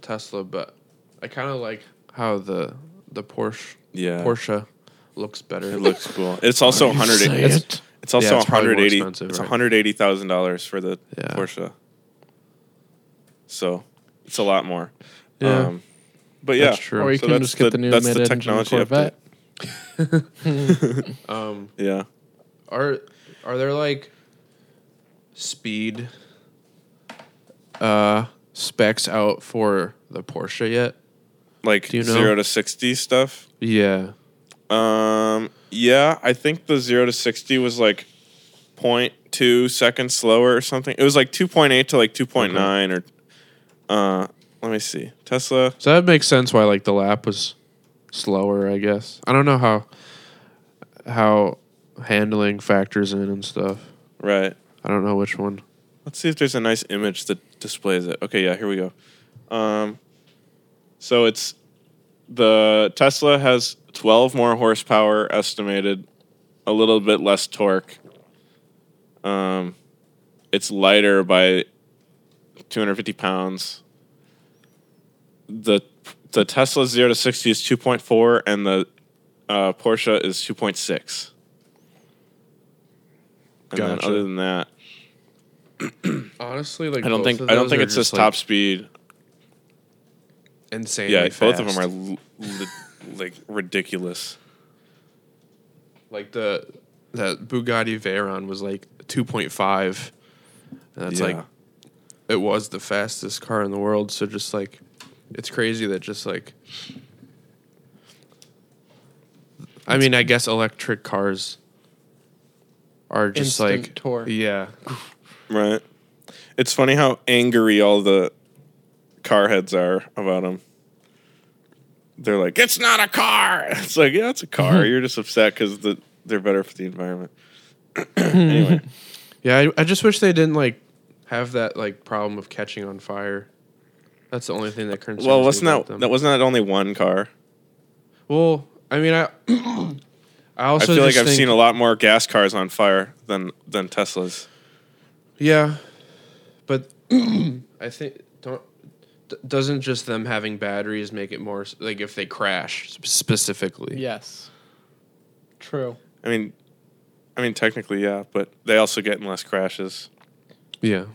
Tesla, but I kind of like how the the Porsche Yeah, Porsche looks better. It looks cool. It's also You 180. It's, it. it's also Yeah, it's probably more 180. it's right? 180 thousand dollars for the Yeah. Porsche. So it's a lot more. Yeah. Um, but yeah, That's true. Or you So can that's just get the- the, new that's mid-engine technology Corvette. Um, yeah. are are there like speed uh specs out for the Porsche yet? Like you know? zero to 60 stuff. Yeah. Um, yeah, I think the zero to 60 was like 0.2 seconds slower or something. It was like 2.8 to like 2.9 or. Uh, let me see. Tesla. So that makes sense why like the lap was slower, I guess. I don't know how how handling factors in and stuff. Right. I don't know which one. Let's see if there's a nice image that displays it. Okay, yeah, here we go. Um, so it's the Tesla has 12 more horsepower estimated, a little bit less torque. Um, it's lighter by 250 pounds. The the Tesla 0 to 60 is 2.4 and the uh, Porsche is 2.6. And then Gotcha. other than that, Honestly, like I don't think of I don't think are it says just, top speed. Insane. Yeah, both of them are li- like ridiculous. like the that Bugatti Veyron was like 2.5. And that's like it was the fastest car in the world, so just like it's crazy that just like I mean, I guess electric cars are just Instant like torque. yeah. Right. It's funny how angry all the car heads are about them. They're like, "It's not a car." It's like, "Yeah, it's a car." You're just upset because the they're better for the environment. anyway, Yeah, I, I just wish they didn't like have that like problem of catching on fire. That's the only thing that concerns well, me wasn't about that them. that wasn't that only one car? Well, I mean, I I also I feel like just I've think- seen a lot more gas cars on fire than than Teslas. Yeah, but I think don't d- doesn't just them having batteries make it more s- like if they crash sp- specifically. Yes. True. I mean, I mean technically, yeah, but they also get in less crashes. Yeah.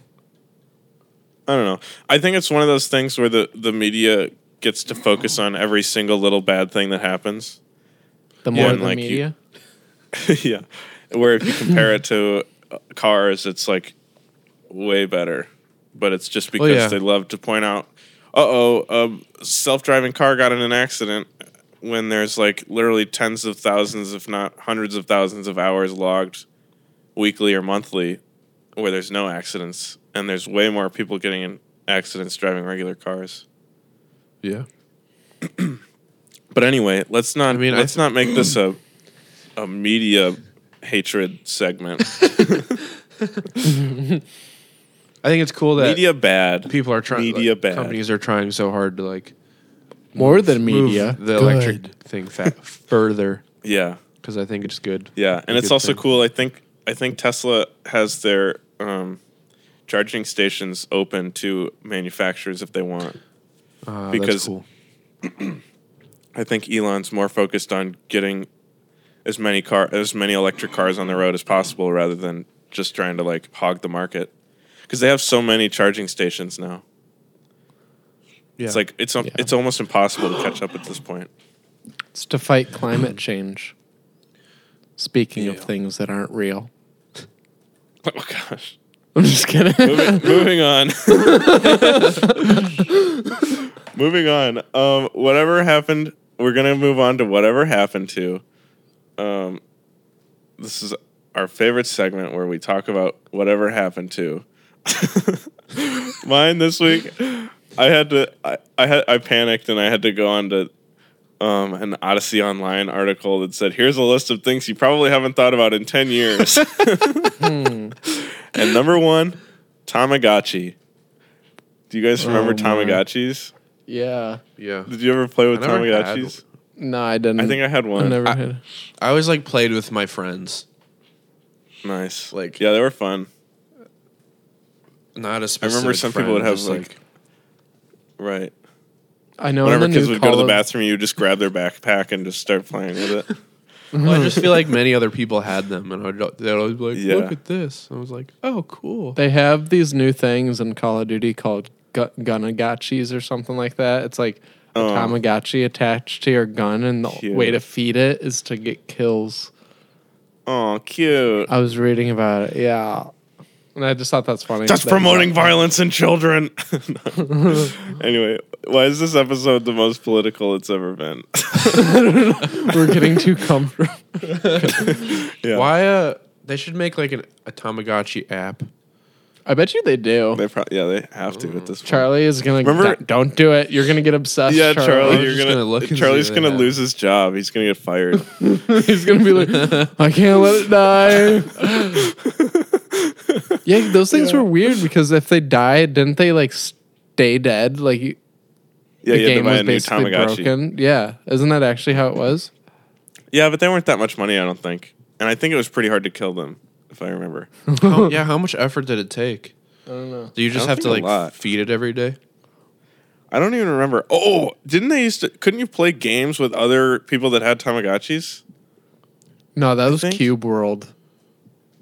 I don't know. I think it's one of those things where the, the media gets to focus on every single little bad thing that happens. The more and the like you- media. yeah. Where if you compare it to uh, cars, it's like way better. But it's just because yeah. they love to point out, uh oh, a self driving car got in an accident when there's like literally tens of thousands, if not hundreds of thousands of hours logged weekly or monthly where there's no accidents. And there's way more people getting in accidents driving regular cars. Yeah. But anyway, let's not I mean, let's not make this a a media hatred segment. I think it's cool that media bad. people are trying. Media like, bad. Companies are trying so hard to like More than move media. the Good. electric thing fa- further Yeah, because I think it's good. yeah, and it's also thing. cool. I think I think Tesla has their um, charging stations open to manufacturers if they want. Uh, Because- that's cool. I think Elon's more focused on getting as many car as many electric cars on the road as possible, rather than just trying to like hog the market. Because they have so many charging stations now. Yeah. It's like it's al- Yeah. it's almost impossible to catch up at this point. It's to fight climate change. Speaking of things that aren't real. Oh gosh. I'm just kidding. moving, moving on. moving on. Um, whatever happened, we're gonna move on to whatever happened to. Um, this is our favorite segment where we talk about whatever happened to. Mine this week, I had to. I, I had. I panicked and I had to go on to um, an Odyssey Online article that said, "Here's a list of things you probably haven't thought about in ten years." and number one, Tamagotchi. Do you guys oh, remember Oh, my. Tamagotchis? Yeah. Yeah. Did you ever play with I never had Tamagotchis? No, I didn't. I think I had I one. never I- had. I always like played with my friends. nice. Like- yeah, they were fun. Not a I specific I remember some people would have just, like, right. I know. Whenever in the kids new would go to the of- bathroom, you would just grab their backpack and just start playing with it. Well, I just feel like many other people had them, and I'd, they'd always be like, Yeah. "Look at this." I was like, "Oh, cool." They have these new things in Call of Duty called gu- Gunagachis or something like that. It's like a Oh. Tamagotchi attached to your gun, and the Cute. way to feed it is to get kills. Oh, cute. I was reading about it. Yeah. And I just thought that's funny. That's that- promoting violence in children. anyway, why is this episode the most political it's ever been? We're getting too comfortable. yeah. Why? Uh, they should make like an, a Tamagotchi app. I bet you they do. They probably yeah, they have to at this point. Charlie is gonna Remember- don't- don't do it. You're gonna get obsessed. Yeah, Charlie. Charlie, was you're just gonna, gonna look and see Charlie's what they gonna have. lose his job. He's gonna get fired. He's gonna be like, I can't let it die. yeah, those things were weird because if they died, didn't they like stay dead? Like you- Yeah, the you had to game buy was a new basically Tamagotchi. broken. Yeah, isn't that actually how it was? Yeah, but they weren't that much money, I don't think. And I think it was pretty hard to kill them, if I remember. How, yeah, how much effort did it take? I don't know. Do you just don't have to think a like lot. feed it every day? I don't even remember. Oh, didn't they used to? Couldn't you play games with other people that had Tamagotchis? No, that was think? Cube World.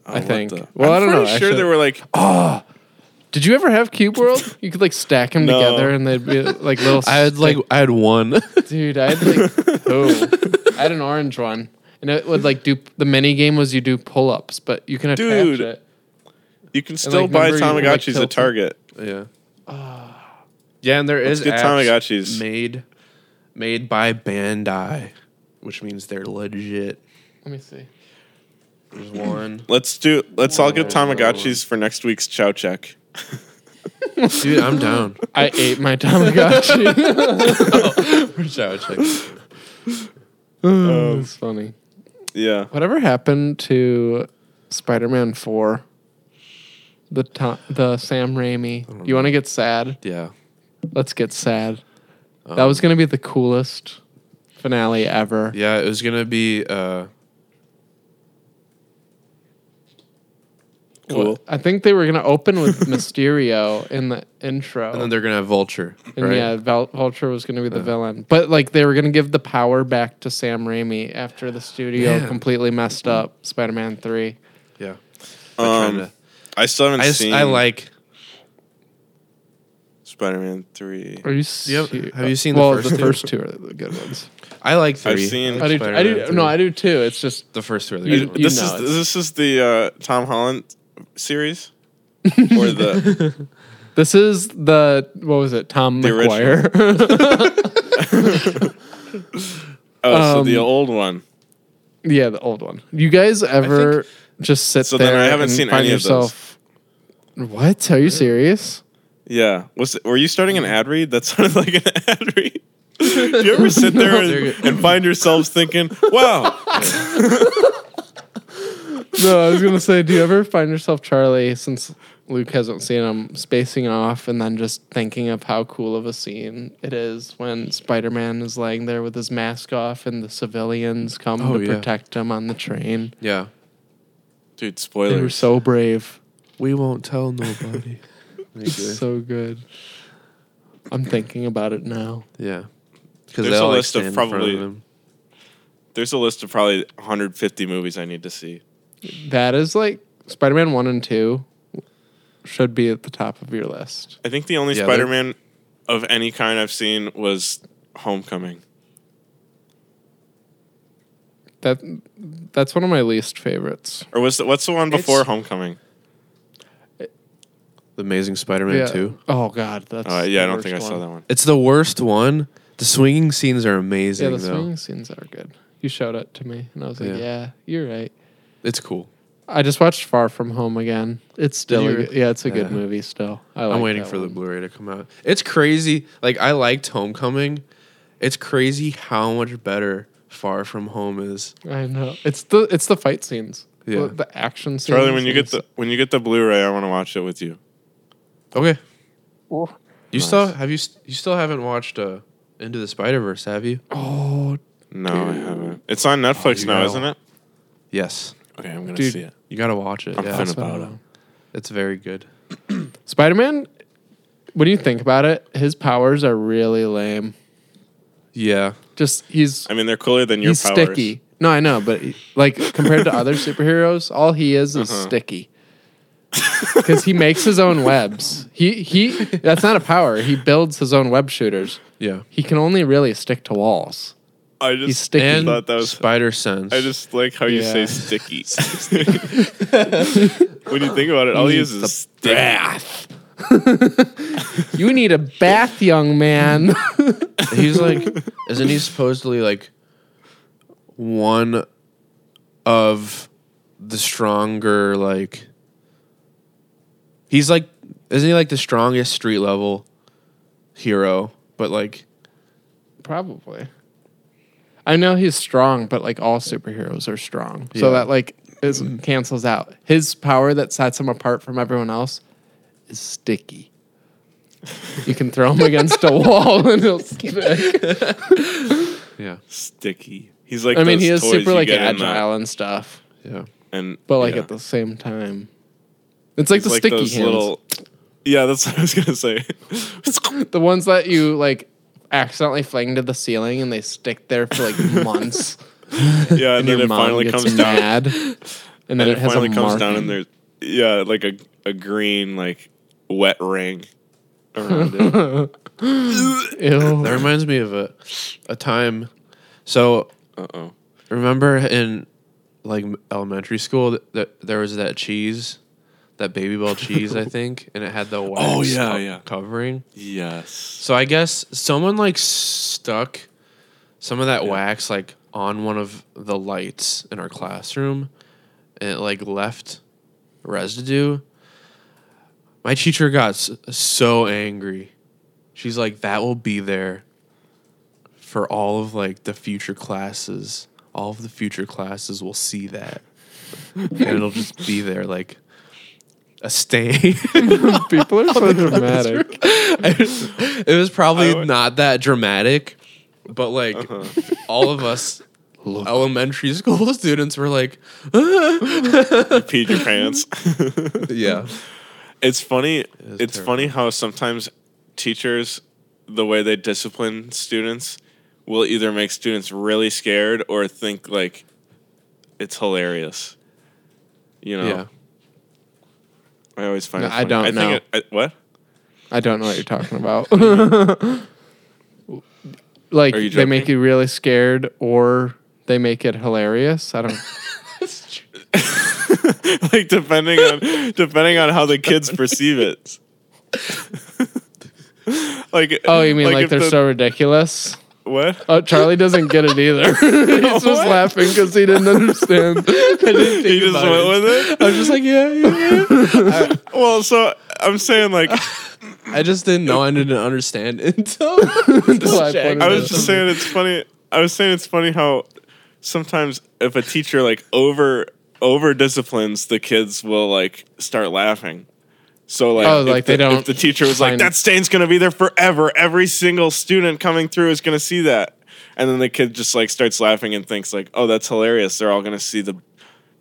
Oh, I what think. the- Well, I'm I don't know, pretty Sure, actually. they were like. Oh, did you ever have Cube World? You could like stack them No. together and they'd be like little. I had like I had one. dude, I had like oh, I had an orange one, and it would like do the mini game was you do pull ups, but you can attach Dude. it. You can still like, buy remember you, like, Tamagotchis at Target. yeah. yeah, and there Let's is get apps Tamagotchis. made made by Bandai, which means they're legit. Let me see. There's one. Let's do. Let's all get Whoa. Tamagotchis for next week's Chow Check. Dude, I'm down. I ate my Tamagotchi. Um, It's funny. Yeah. Whatever happened to Spider-Man Four? The to- the Sam Raimi. You want to get sad? Yeah. Let's get sad. that was gonna be the coolest finale ever. Yeah, it was gonna be uh Cool. I think they were gonna open with Mysterio in the intro, and then they're gonna have Vulture. and right? yeah, Val- Vulture was gonna be the villain. But like they were gonna give the power back to Sam Raimi after the studio Man. completely messed up Spider-Man Three. Yeah. Um, to- I still haven't I, just, seen. I like Spider-Man Three. Are you? Yep. se- Have you seen the well, first the two? first two are the good ones. I like 3 I've seen- I do. I do. No, I do too. It's just the first two are the You- good ones. you this know is it's- this is the uh, Tom Holland series, or the this is the what was it? Tom The Maguire. oh, so Um, the old one. yeah, the old one. You guys ever just sit So then there? I haven't and seen find any of those. yourself, What? Are you serious? Yeah, was it, were you starting an ad read? That sounded like an ad read. Do you ever sit there They're and, and find yourselves thinking, "Wow, No, I was gonna say, do you ever find yourself, Charlie, since Luke hasn't seen him, spacing off and then just thinking of how cool of a scene it is when Spider Man is laying there with his mask off and the civilians come Oh, to yeah. protect him on the train? Yeah. dude, spoilers. They spoilers." were so brave. We won't tell nobody. It's so good. I'm thinking about it now. yeah. Because There's they a all like, of stand in front probably- him. There's a list of probably 150 movies I need to see. That is like Spider Man 1 and 2 should be at the top of your list. I think the only Yeah, they're- Spider-Man of any kind I've seen was Homecoming. That That's one of my least favorites. Or was the, what's the one before It's- Homecoming? The Amazing Spider-Man Yeah. 2. Oh god, that's Uh, yeah, I the don't think I worst saw one. that one. It's the worst one. The swinging scenes are amazing Yeah, the though. swinging scenes are good. You showed it to me, and I was like, Yeah. "Yeah, you're right." It's cool. I just watched Far From Home again. It's still, a re- good, yeah, it's a good Yeah. movie. Still, I I'm waiting that for the one. Blu-ray to come out. It's crazy. Like I liked Homecoming. It's crazy how much better Far From Home is. I know it's the it's the fight scenes. Yeah. the, the action scenes. Charlie, when you get the when you get the Blu-ray, I want to watch it with you. Okay. Oh. You still have you st- you still haven't watched uh, Into the Spider Verse, have you? oh, No, I haven't. It's on Netflix you now, gotta- isn't it? Yes. Okay, I'm gonna Dude. see it. You gotta watch it. I'm yeah, finna- it's, about it. it's very good. Spider Man. When you think about it, his powers are really lame. Yeah. Just he's I mean, they're cooler than your he's powers. sticky. No, I know, but like compared to other superheroes, all he is is Uh-huh. sticky. Because he makes his own webs. He he. That's not a power. He builds his own web shooters. Yeah. He can only really stick to walls. I He's just sticky. And thought that was. Spider Sense. I just like how you say Yeah. sticky. when you think about it, all he is is sticky. bath. you need a bath, young man. he's like isn't he supposedly like one of the stronger like he's like isn't he like the strongest street level hero but like Probably. I know he's strong, but like all superheroes are strong, so Yeah. that like is cancels out. His power that sets him apart from everyone else is sticky. You can throw him against a wall and he'll stick. yeah Sticky. He's like. I mean, those he is toys super you like get in the- agile and stuff, yeah and but like yeah. at the same time, it's like He's the sticky those hands, little. Yeah, that's what I was gonna say. the ones that you like accidentally fling to the ceiling and they stick there for like months. yeah, and, and then your it mom finally gets comes down. mad, and And then it, it, has finally a comes mark. down, and there's yeah, like a a green like wet ring around it. That reminds me of a a time so Uh oh. remember in like elementary school that, that there was that cheese that Babybel cheese i think and it had the oh, wax Oh, yeah, co- yeah. covering Yes. So I guess someone like stuck some of that wax like on one of the lights in our classroom and it like left residue. My teacher got s- so angry. She's like that will be there for all of like the future classes. All of the future classes will see that. and it'll just be there like a stain. People are so dramatic. it was probably would- not that dramatic, but like Uh-huh. all of us elementary school students were like, You Peed your pants. yeah, It's funny. is it's terrible. funny how sometimes teachers, the way they discipline students, will either make students really scared or think like it's hilarious. You know, yeah. I always find. No, it I funny. don't I think know. It, I, what? I don't know what you're talking about. like Are you they make joking? you really scared, or they make it hilarious. I don't. like depending on depending on how the kids perceive it. like Oh, you mean like, if they're the- so ridiculous? What? Oh, Charlie doesn't get it either. He's just What? laughing because he didn't understand. He just about went with it. I was just like, yeah, yeah. yeah. Well, so I'm saying like I just didn't know. I didn't understand until Until I pointed I was just saying it's funny. I was saying it's funny how sometimes if a teacher like over over disciplines, the kids will like start laughing. So like, Oh, if like the, don't if the teacher was like, "That stain's gonna be there forever. Every single student coming through is gonna see that," and then the kid just like starts laughing and thinks like, "Oh, that's hilarious. They're all gonna see the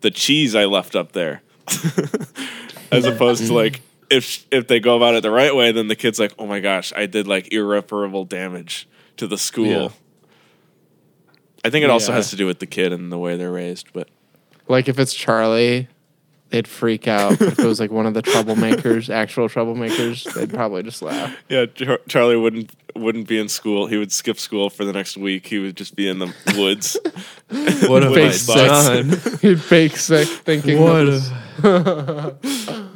the cheese I left up there," as opposed to like. If if they go about it the right way, then the kid's like, "Oh my gosh, I did like irreparable damage to the school." Yeah. I think it also Yeah. has to do with the kid and the way they're raised, but Like if it's Charlie, they'd freak out. if it was like one of the troublemakers, actual troublemakers, they'd probably just laugh. yeah, Char- Charlie wouldn't wouldn't be in school. He would skip school for the next week. He would just be in the woods. what have I Face done? He'd fake sick thinking. What? that was-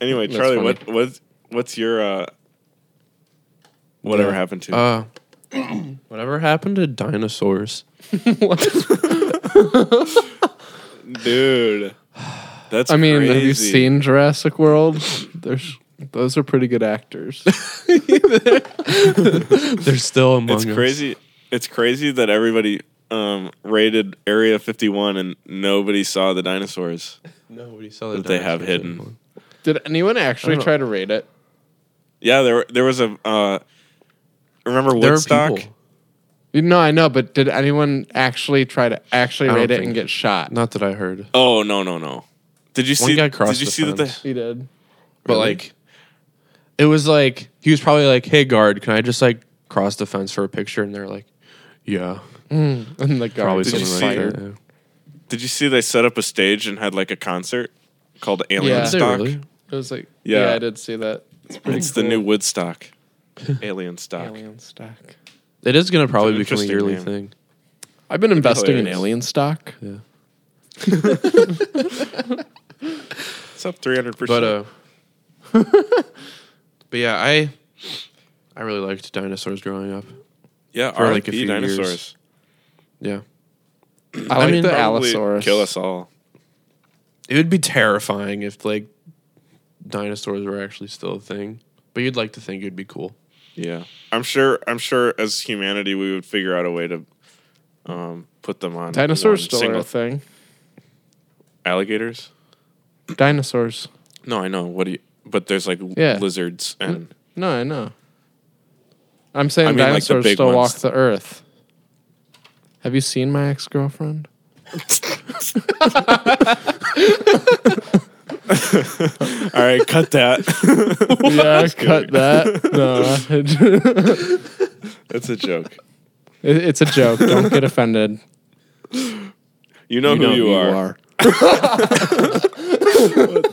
Anyway, That's Charlie, funny. what what what's your uh whatever Yeah. happened to? Uh, whatever happened to dinosaurs? Dude. That's I mean, have you crazy. seen Jurassic World? There's those are pretty good actors. They're still among It's us. crazy. It's crazy that everybody um rated Area 51 and nobody saw the dinosaurs. Nobody saw the That they have hidden. anymore. Did anyone actually try to rate it? Yeah, there there was a uh remember There are Woodstock? people. No, I know, but did anyone actually try to actually I don't rate it think- and get shot? Not that I heard, Oh, no, no, no. Did you One see guy crossed Did you the see that the. He did. but Really? like, it was like he was probably like, "Hey, guard, can I just like cross the fence for a picture?" And they're like, "Yeah." Mm. And the guard Probably Did you just something like fired. that. yeah. Did you see they set up a stage and had like a concert called Alien Yeah. Did they Stock? really? It was like, Yeah. yeah, I did see that. It's pretty. It's the cool. new Woodstock. Alien Stock. alien stock. It is going to probably become a interesting yearly name. thing. I've been investing in hilarious. alien stock. Yeah. It's up 300%. But uh, but yeah, I I really liked dinosaurs growing up. yeah, for, like, a RIP few dinosaurs. years. Yeah, I like mean, the Probably Allosaurus. Kill us all. it would be terrifying if like dinosaurs were actually still a thing. But you'd like to think it'd be cool. Yeah, I'm sure. I'm sure as humanity, we would figure out a way to um, put them on. Dinosaurs one still are a thing. alligators. Dinosaurs. No, I know. What do you? But there's like Yeah. lizards and No, I know. I'm saying I mean, dinosaurs big still ones. walk the earth. Have you seen my ex girlfriend? all right, cut that. yeah, cut that. No, That's a joke. it, it's a joke. Don't get offended. You know who you, are. What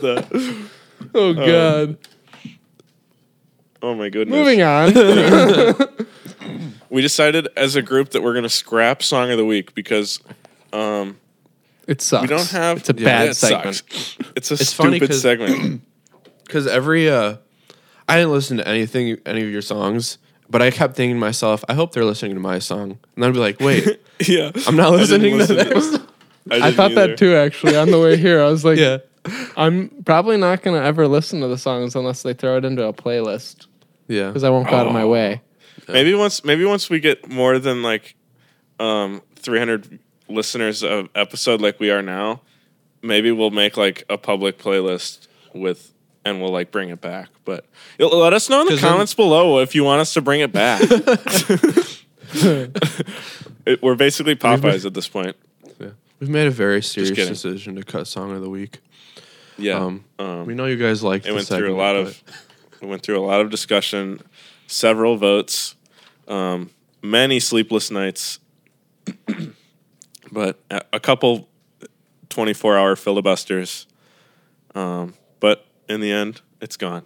the? Oh God. Oh my goodness. Moving on. We decided as a group that we're gonna scrap song of the week because um, It sucks. we don't have. It's a Yeah, bad it segment. sucks. It's a It's funny stupid 'cause- segment. Because every uh, I didn't listen to anything, any of your songs, but I kept thinking to myself, I hope they're listening to my song, and I'd be like, wait, yeah, I'm not I didn't listening to listen this. I didn't thought either. that too, actually, on the way here. I was like, yeah, I'm probably not going to ever listen to the songs unless they throw it into a playlist yeah. because I won't go out of my Oh. way. Maybe once, maybe once we get more than like um, 300 listeners of episode like we are now, maybe we'll make like a public playlist with, and we'll like bring it back. But let us know in the then- comments below if you want us to bring it back. It- we're basically Popeyes at this point. yeah. We've made a very serious decision to cut song of the week. Yeah, Um, um, We know you guys liked. it went through a segment, lot of, we went through a lot of discussion, several votes, um, many sleepless nights, but a, a couple 24 hour filibusters. Um, but in the end, it's gone.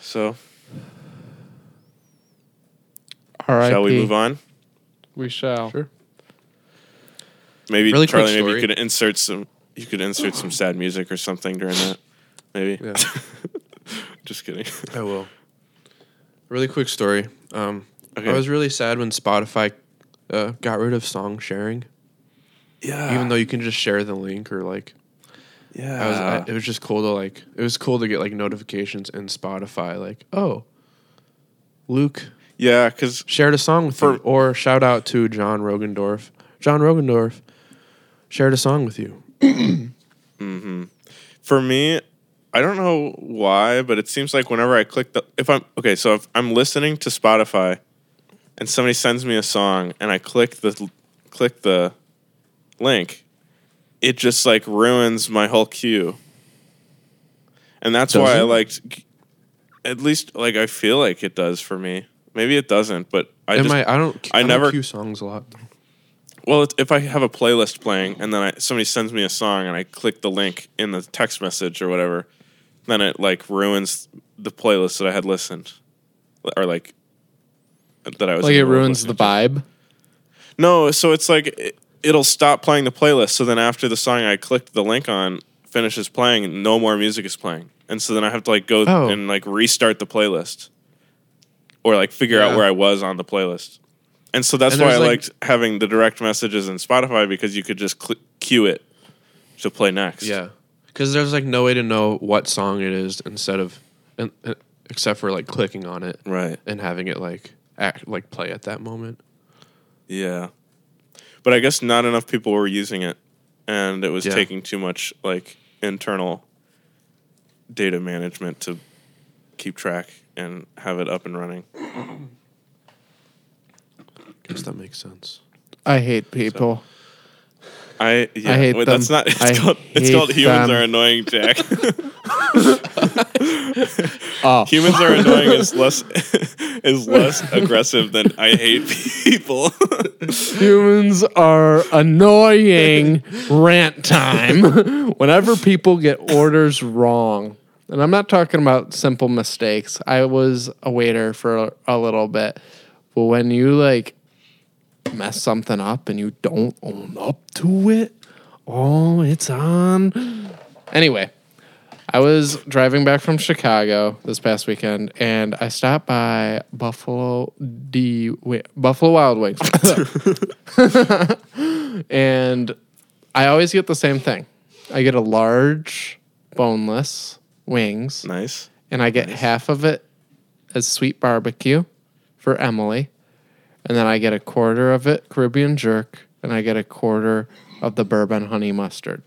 So, R.I.P. shall we move on? We shall. Sure. Maybe Really quick Charlie, maybe you could insert some. You could insert some sad music or something during that. Maybe. Yeah. Just kidding. I will. Really quick story. Um, Okay. I was really sad when Spotify uh, got rid of song sharing. Yeah. Even though you can just share the link or like, yeah. I was, I, it was just cool to like, it was cool to get like notifications in Spotify, like, oh, Luke yeah, because shared a song with For- you, or shout out to John Rogendorf. John Rogendorf shared a song with you. for me, I don't know why, but it seems like whenever I click the if I'm okay, so if I'm listening to Spotify and somebody sends me a song and I click the click the link, it just like ruins my whole queue. And that's Does why I it? liked at least like I feel like it does for me. Maybe it doesn't, but I Am just I? I don't. I I, never- cue songs a lot. well, if I have a playlist playing and then I, somebody sends me a song and I click the link in the text message or whatever, then it like ruins the playlist that I had listened, or like that I was Like it the middle of ruins the vibe. No, so it's like it, it'll stop playing the playlist. So then after the song I clicked the link on finishes playing, no more music is playing, and so then I have to like go Oh. and like restart the playlist, or like figure out where I was on the playlist. And so that's And why I like- liked having the direct messages in Spotify because you could just cl- cue it to play next. Yeah, because there's like no way to know what song it is instead of, and, uh, except for like clicking on it Right. and having it like act like play at that moment. Yeah. But I guess not enough people were using it and it was Yeah. taking too much like internal data management to keep track and have it up and running. Guess that makes sense. I hate people. I yeah, hate wait, that's them. not it's I called it's called humans them. are annoying, Jack. Oh, humans are annoying is less is less aggressive than I hate people. humans are annoying. Rant time. Whenever people get orders wrong, and I'm not talking about simple mistakes. I was a waiter for a, a little bit, but when you like mess something up and you don't own up to it, oh, it's on. Anyway, I was driving back from Chicago this past weekend, and I stopped by Buffalo D Buffalo Wild Wings, and I always get the same thing. I get a large boneless wings, nice. and I get half of it as sweet barbecue for Emily, and then I get a quarter of it Caribbean jerk, and I get a quarter of the bourbon honey mustard.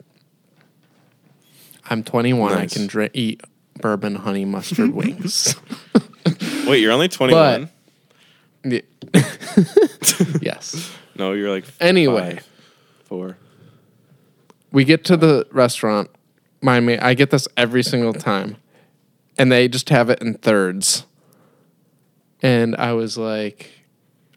I'm 21. Nice. I can dri- eat bourbon honey mustard wings. Wait, you're only 21? Yeah. yes. no, you're like Anyway. five, four. we get to the restaurant. My ma- I get this every single time, and they just have it in thirds. And I was like,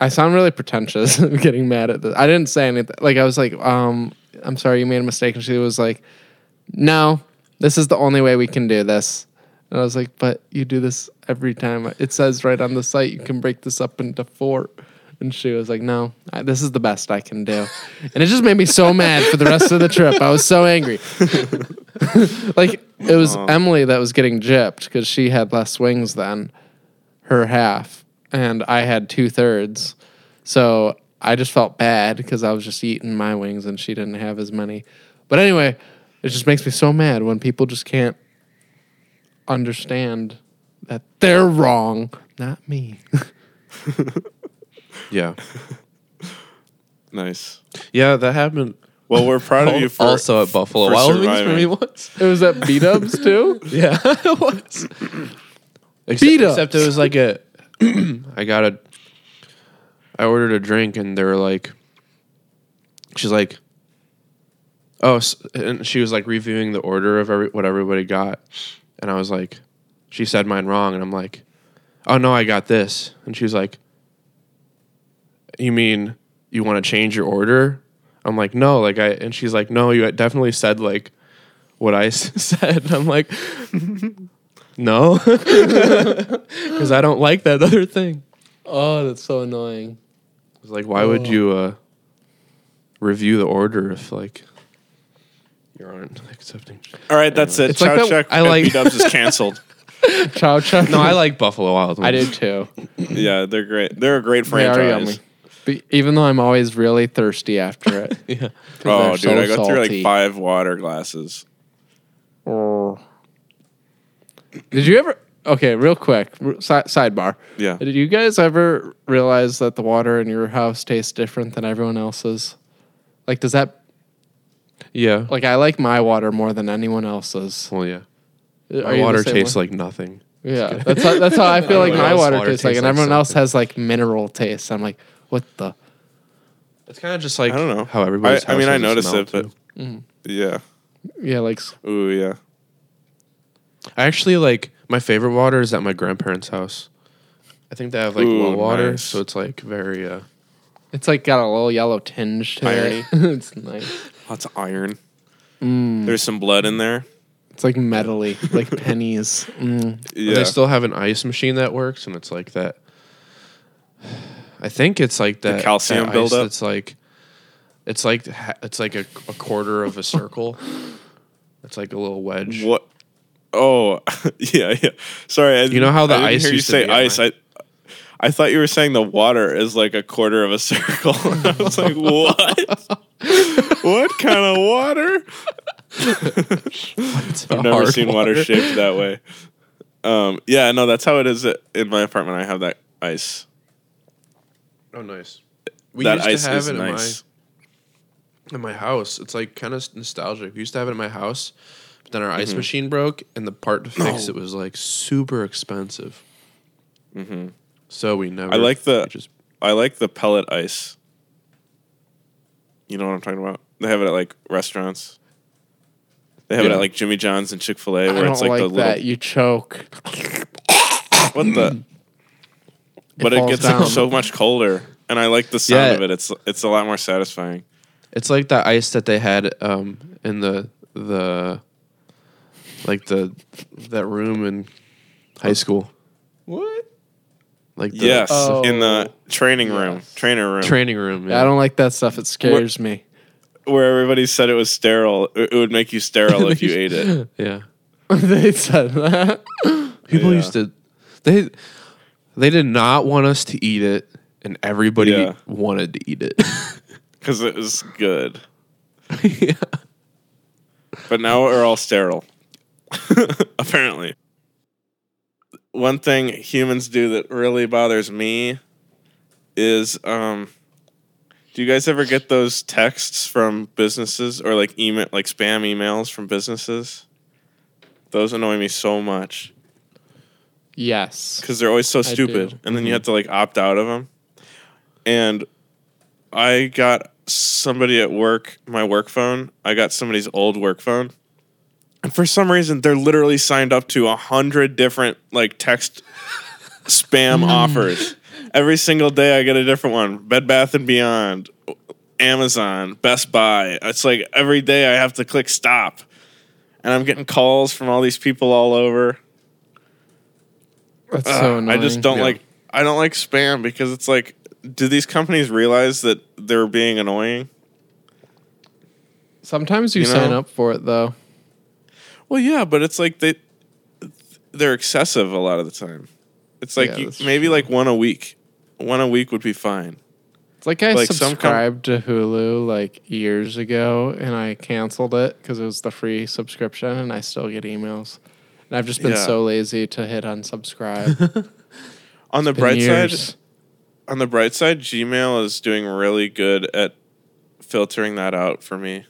I sound really pretentious, getting mad at this. I didn't say anything. Like I was like, um, I'm sorry, you made a mistake. And she was like, No, this is the only way we can do this. And I was like, But you do this every time. It says right on the site you can break this up into four. And she was like, "No, I, this is the best I can do," and it just made me so mad for the rest of the trip. I was so angry. like it was Emily that was getting gypped because she had less wings than her half, and I had two thirds. So I just felt bad because I was just eating my wings and she didn't have as many. But anyway, it just makes me so mad when people just can't understand that they're wrong, not me. Yeah, Nice. yeah, that happened. Well, we're proud of you for also at Buffalo for Wild Wings for surviving. me once. it was at B Dubs too. Yeah, it was. Except, Beat ups. except it was like a. I got a. I ordered a drink and they were like. She's like. Oh, and she was like reviewing the order of every, what everybody got, and I was like, she said mine wrong, and I'm like, oh no, I got this, and she was like, you mean you want to change your order? I'm like, no, like I, and she's like, no, you definitely said like what I said. And I'm like, no, because I don't like that other thing. Oh, that's so annoying. I was like, why would you uh, review the order if like you aren't accepting? All right, that's it. It's Chow like that- check. I like- B Dubs is canceled. Chow chow. No, I like Buffalo Wild Wings. I did too. yeah, they're great. They're a great They are franchise. yummy. But even though I'm always really thirsty after it. Yeah. Oh, dude, so I go through like five water glasses. Oh. Did you ever? Okay, real quick r- si- sidebar. Yeah. Did you guys ever realize that the water in your house tastes different than everyone else's? Like, does that Yeah. like I like my water more than anyone else's? Well, yeah. Uh, are My water tastes way? like nothing. yeah. That's how, that's how I feel like my water, water tastes like, tastes and like everyone else has like mineral taste. I'm like, what the? It's kind of just like I don't know. how everybody's. I, I mean, I has a noticed it, but too. Mm-hmm. yeah. Yeah, like Ooh, yeah. I actually like my favorite water is at my grandparents' house. I think they have like Ooh, well water, nice. so it's like very. uh it's like got a little yellow tinge to Irony. it. it's nice. Lots of iron. Mm. There's some blood in there. It's like metally, like pennies. Mm. Yeah. They still have an ice machine that works, and it's like that. I think it's like that calcium that ice buildup? It's like, it's like ha- it's like a, a quarter of a circle. It's like a little wedge. What? Oh, yeah, yeah. Sorry, I, You know how the I ice hear you used to say be ice. I I thought you were saying the water is like a quarter of a circle. I was like, what? what kind of water? I've never seen water shaped that way. Um, yeah, no, that's how it is in my apartment. I have that ice. Oh, nice. We that used ice to have is it nice. in my in my house. It's like kind of nostalgic. We used to have it in my house, but then our Mm-hmm. ice machine broke, and the part to fix it was like super expensive. Mm-hmm. So we never. I like the- just I like the pellet ice. You know what I'm talking about? They have it at like restaurants. They have it at like Jimmy John's and Chick Fil A, I where don't it's like, like the that. little You choke. what the. But it gets down. so much colder, and I like the sound Yeah. of it. It's it's a lot more satisfying. It's like that ice that they had um, in the the like the that room in high school. What? Like the Yes, Oh. in the oh. training room, Yes. trainer room, training room. Yeah, I don't like that stuff. It scares me. where everybody said it was sterile. It it would make you sterile if you ate it. Yeah. they said that. People Yeah. used to they they did not want us to eat it and everybody Yeah. wanted to eat it. because it was good. yeah. But now we're all sterile. Apparently. One thing humans do that really bothers me is um do you guys ever get those texts from businesses or like email like spam emails from businesses? Those annoy me so much Yes. because they're always so stupid and then you have to like opt out of them. And I got somebody at work, my work phone. I got somebody's old work phone. And for some reason, they're literally signed up to a hundred different like text spam hmm. offers. Every single day, I get a different one. Bed Bath and Beyond, Amazon, Best Buy. It's like every day I have to click stop, and I'm getting calls from all these people all over. That's Ugh, so I annoying. just don't Yeah. like. I don't like spam because it's like, do these companies realize that they're being annoying? Sometimes you, You sign know? up for it though. Well, yeah, but it's like they they're excessive a lot of the time. It's like Yeah, you, maybe like one a week. One a week would be fine. It's like I Like some com- subscribed to Hulu like years ago and I canceled it because it was the free subscription and I still get emails. And I've just been Yeah. so lazy to hit unsubscribe. On the bright years. side, on the bright side, Gmail is doing really good at filtering that out for me.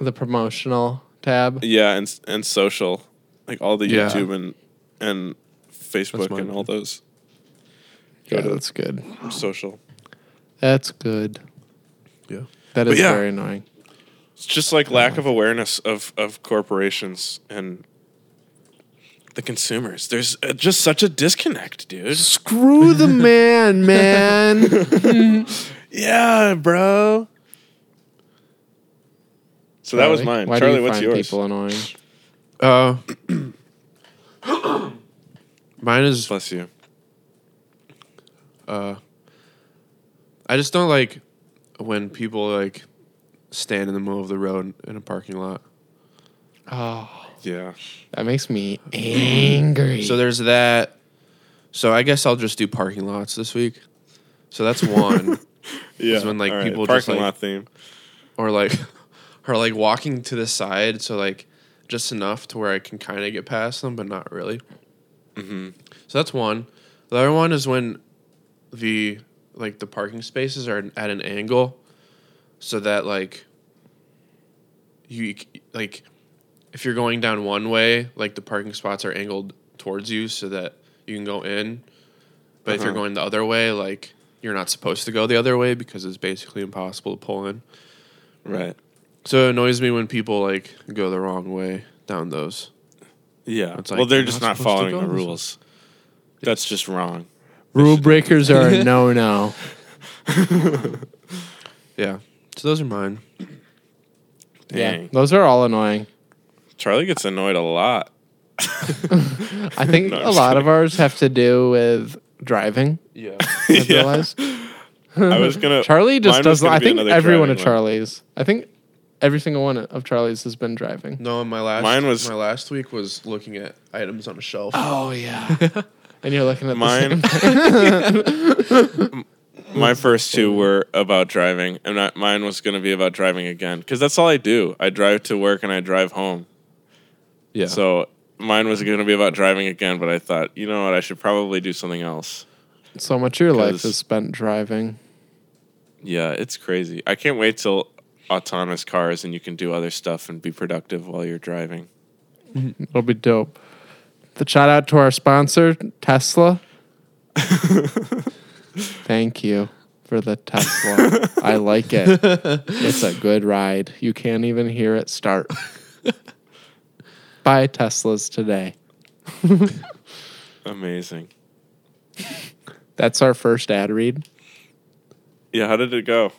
the promotional tab. Yeah, and and social, like all the Yeah. YouTube and and Facebook mine. and all those Yeah, to- that's good. social. That's good. Yeah. That But is yeah. very annoying. It's just like lack of awareness of of corporations and the consumers. There's uh, just such a disconnect, dude. Screw the man, man. Yeah, bro. So that was mine. Why Charlie, do you what's find yours? people annoying? Uh Mine is Bless you. uh I just don't like when people like stand in the middle of the road in a parking lot. Oh, Yeah. that makes me angry. So there's that. So I guess I'll just do parking lots this week. So that's one. Yeah. when, like, All people just, parking like- lot theme. or like or like walking to the side so like just enough to where I can kind of get past them but not really. Mm-hmm. So that's one. The other one is when the like the parking spaces are at an angle so that like you like if you're going down one way like the parking spots are angled towards you so that you can go in but if you're Uh-huh. going the other way like you're not supposed to go the other way because it's basically impossible to pull in Right. So it annoys me when people like go the wrong way down those. Yeah. It's like, well, they're you're just not not supposed to following the go. rules. That's just wrong. Rule breakers are a no no. Yeah. So those are mine. Yeah, Dang. those are all annoying. Charlie gets annoyed a lot. I think No, I'm a just lot kidding. of ours have to do with driving. Yeah. I've Yeah. realized I was gonna. Charlie just mine was doesn't. gonna I be think another everyone at driving one. Charlie's. I think Every single one of Charlie's has been driving. No, my last Mine was- my last week was looking at items on a shelf. Oh yeah. and you're looking at Mine. The same. my first two were about driving, and I, mine was going to be about driving again because that's all I do. I drive to work and I drive home. yeah. So mine was going to be about driving again, but I thought, you know what, I should probably do something else. so much of your life is spent driving. Yeah, it's crazy. I can't wait till autonomous cars and you can do other stuff and be productive while you're driving. It'll be dope. The shout out to our sponsor, Tesla. Thank you for the Tesla. I like it. It's a good ride. You can't even hear it start. Buy Teslas today. Amazing. That's our first ad read. Yeah, how did it go?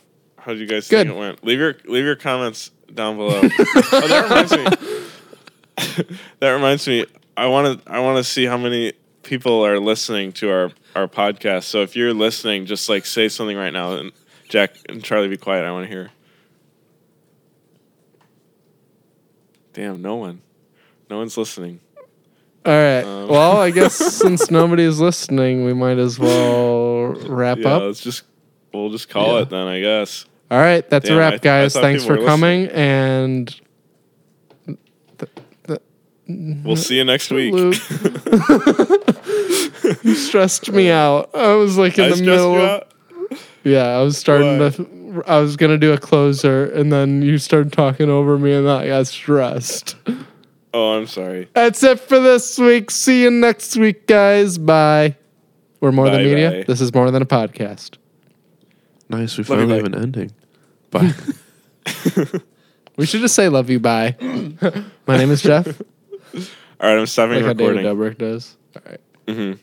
How did you guys Good. think it went? Leave your leave your comments down below. oh, that reminds me. that reminds me. I want to I want to see how many people are listening to our our podcast. So if you're listening, just like say something right now. And Jack and Charlie, be quiet. I want to hear. Damn, no one. No one's listening. All right. Um. well, I guess since nobody's listening, we might as well wrap yeah, up. let's just we'll just call Yeah. it then, I guess. All right. That's Damn, a I wrap, th- I guys. thought Thanks for coming. And We'll see you next week. You stressed me uh, out. I was like in I the middle. of-. Yeah, I was starting Why? to. I was gonna do a closer, and then you started talking over me, and I got stressed. Oh, I'm sorry. That's it for this week. See you next week, guys. Bye. We're more than media. bye. This is more than a podcast. Nice. We Love you, finally have an ending. Bye. We should just say "love you." Bye. My name is Jeff. All right, I'm stopping like how David recording. Dobrik does. All right. Mhm.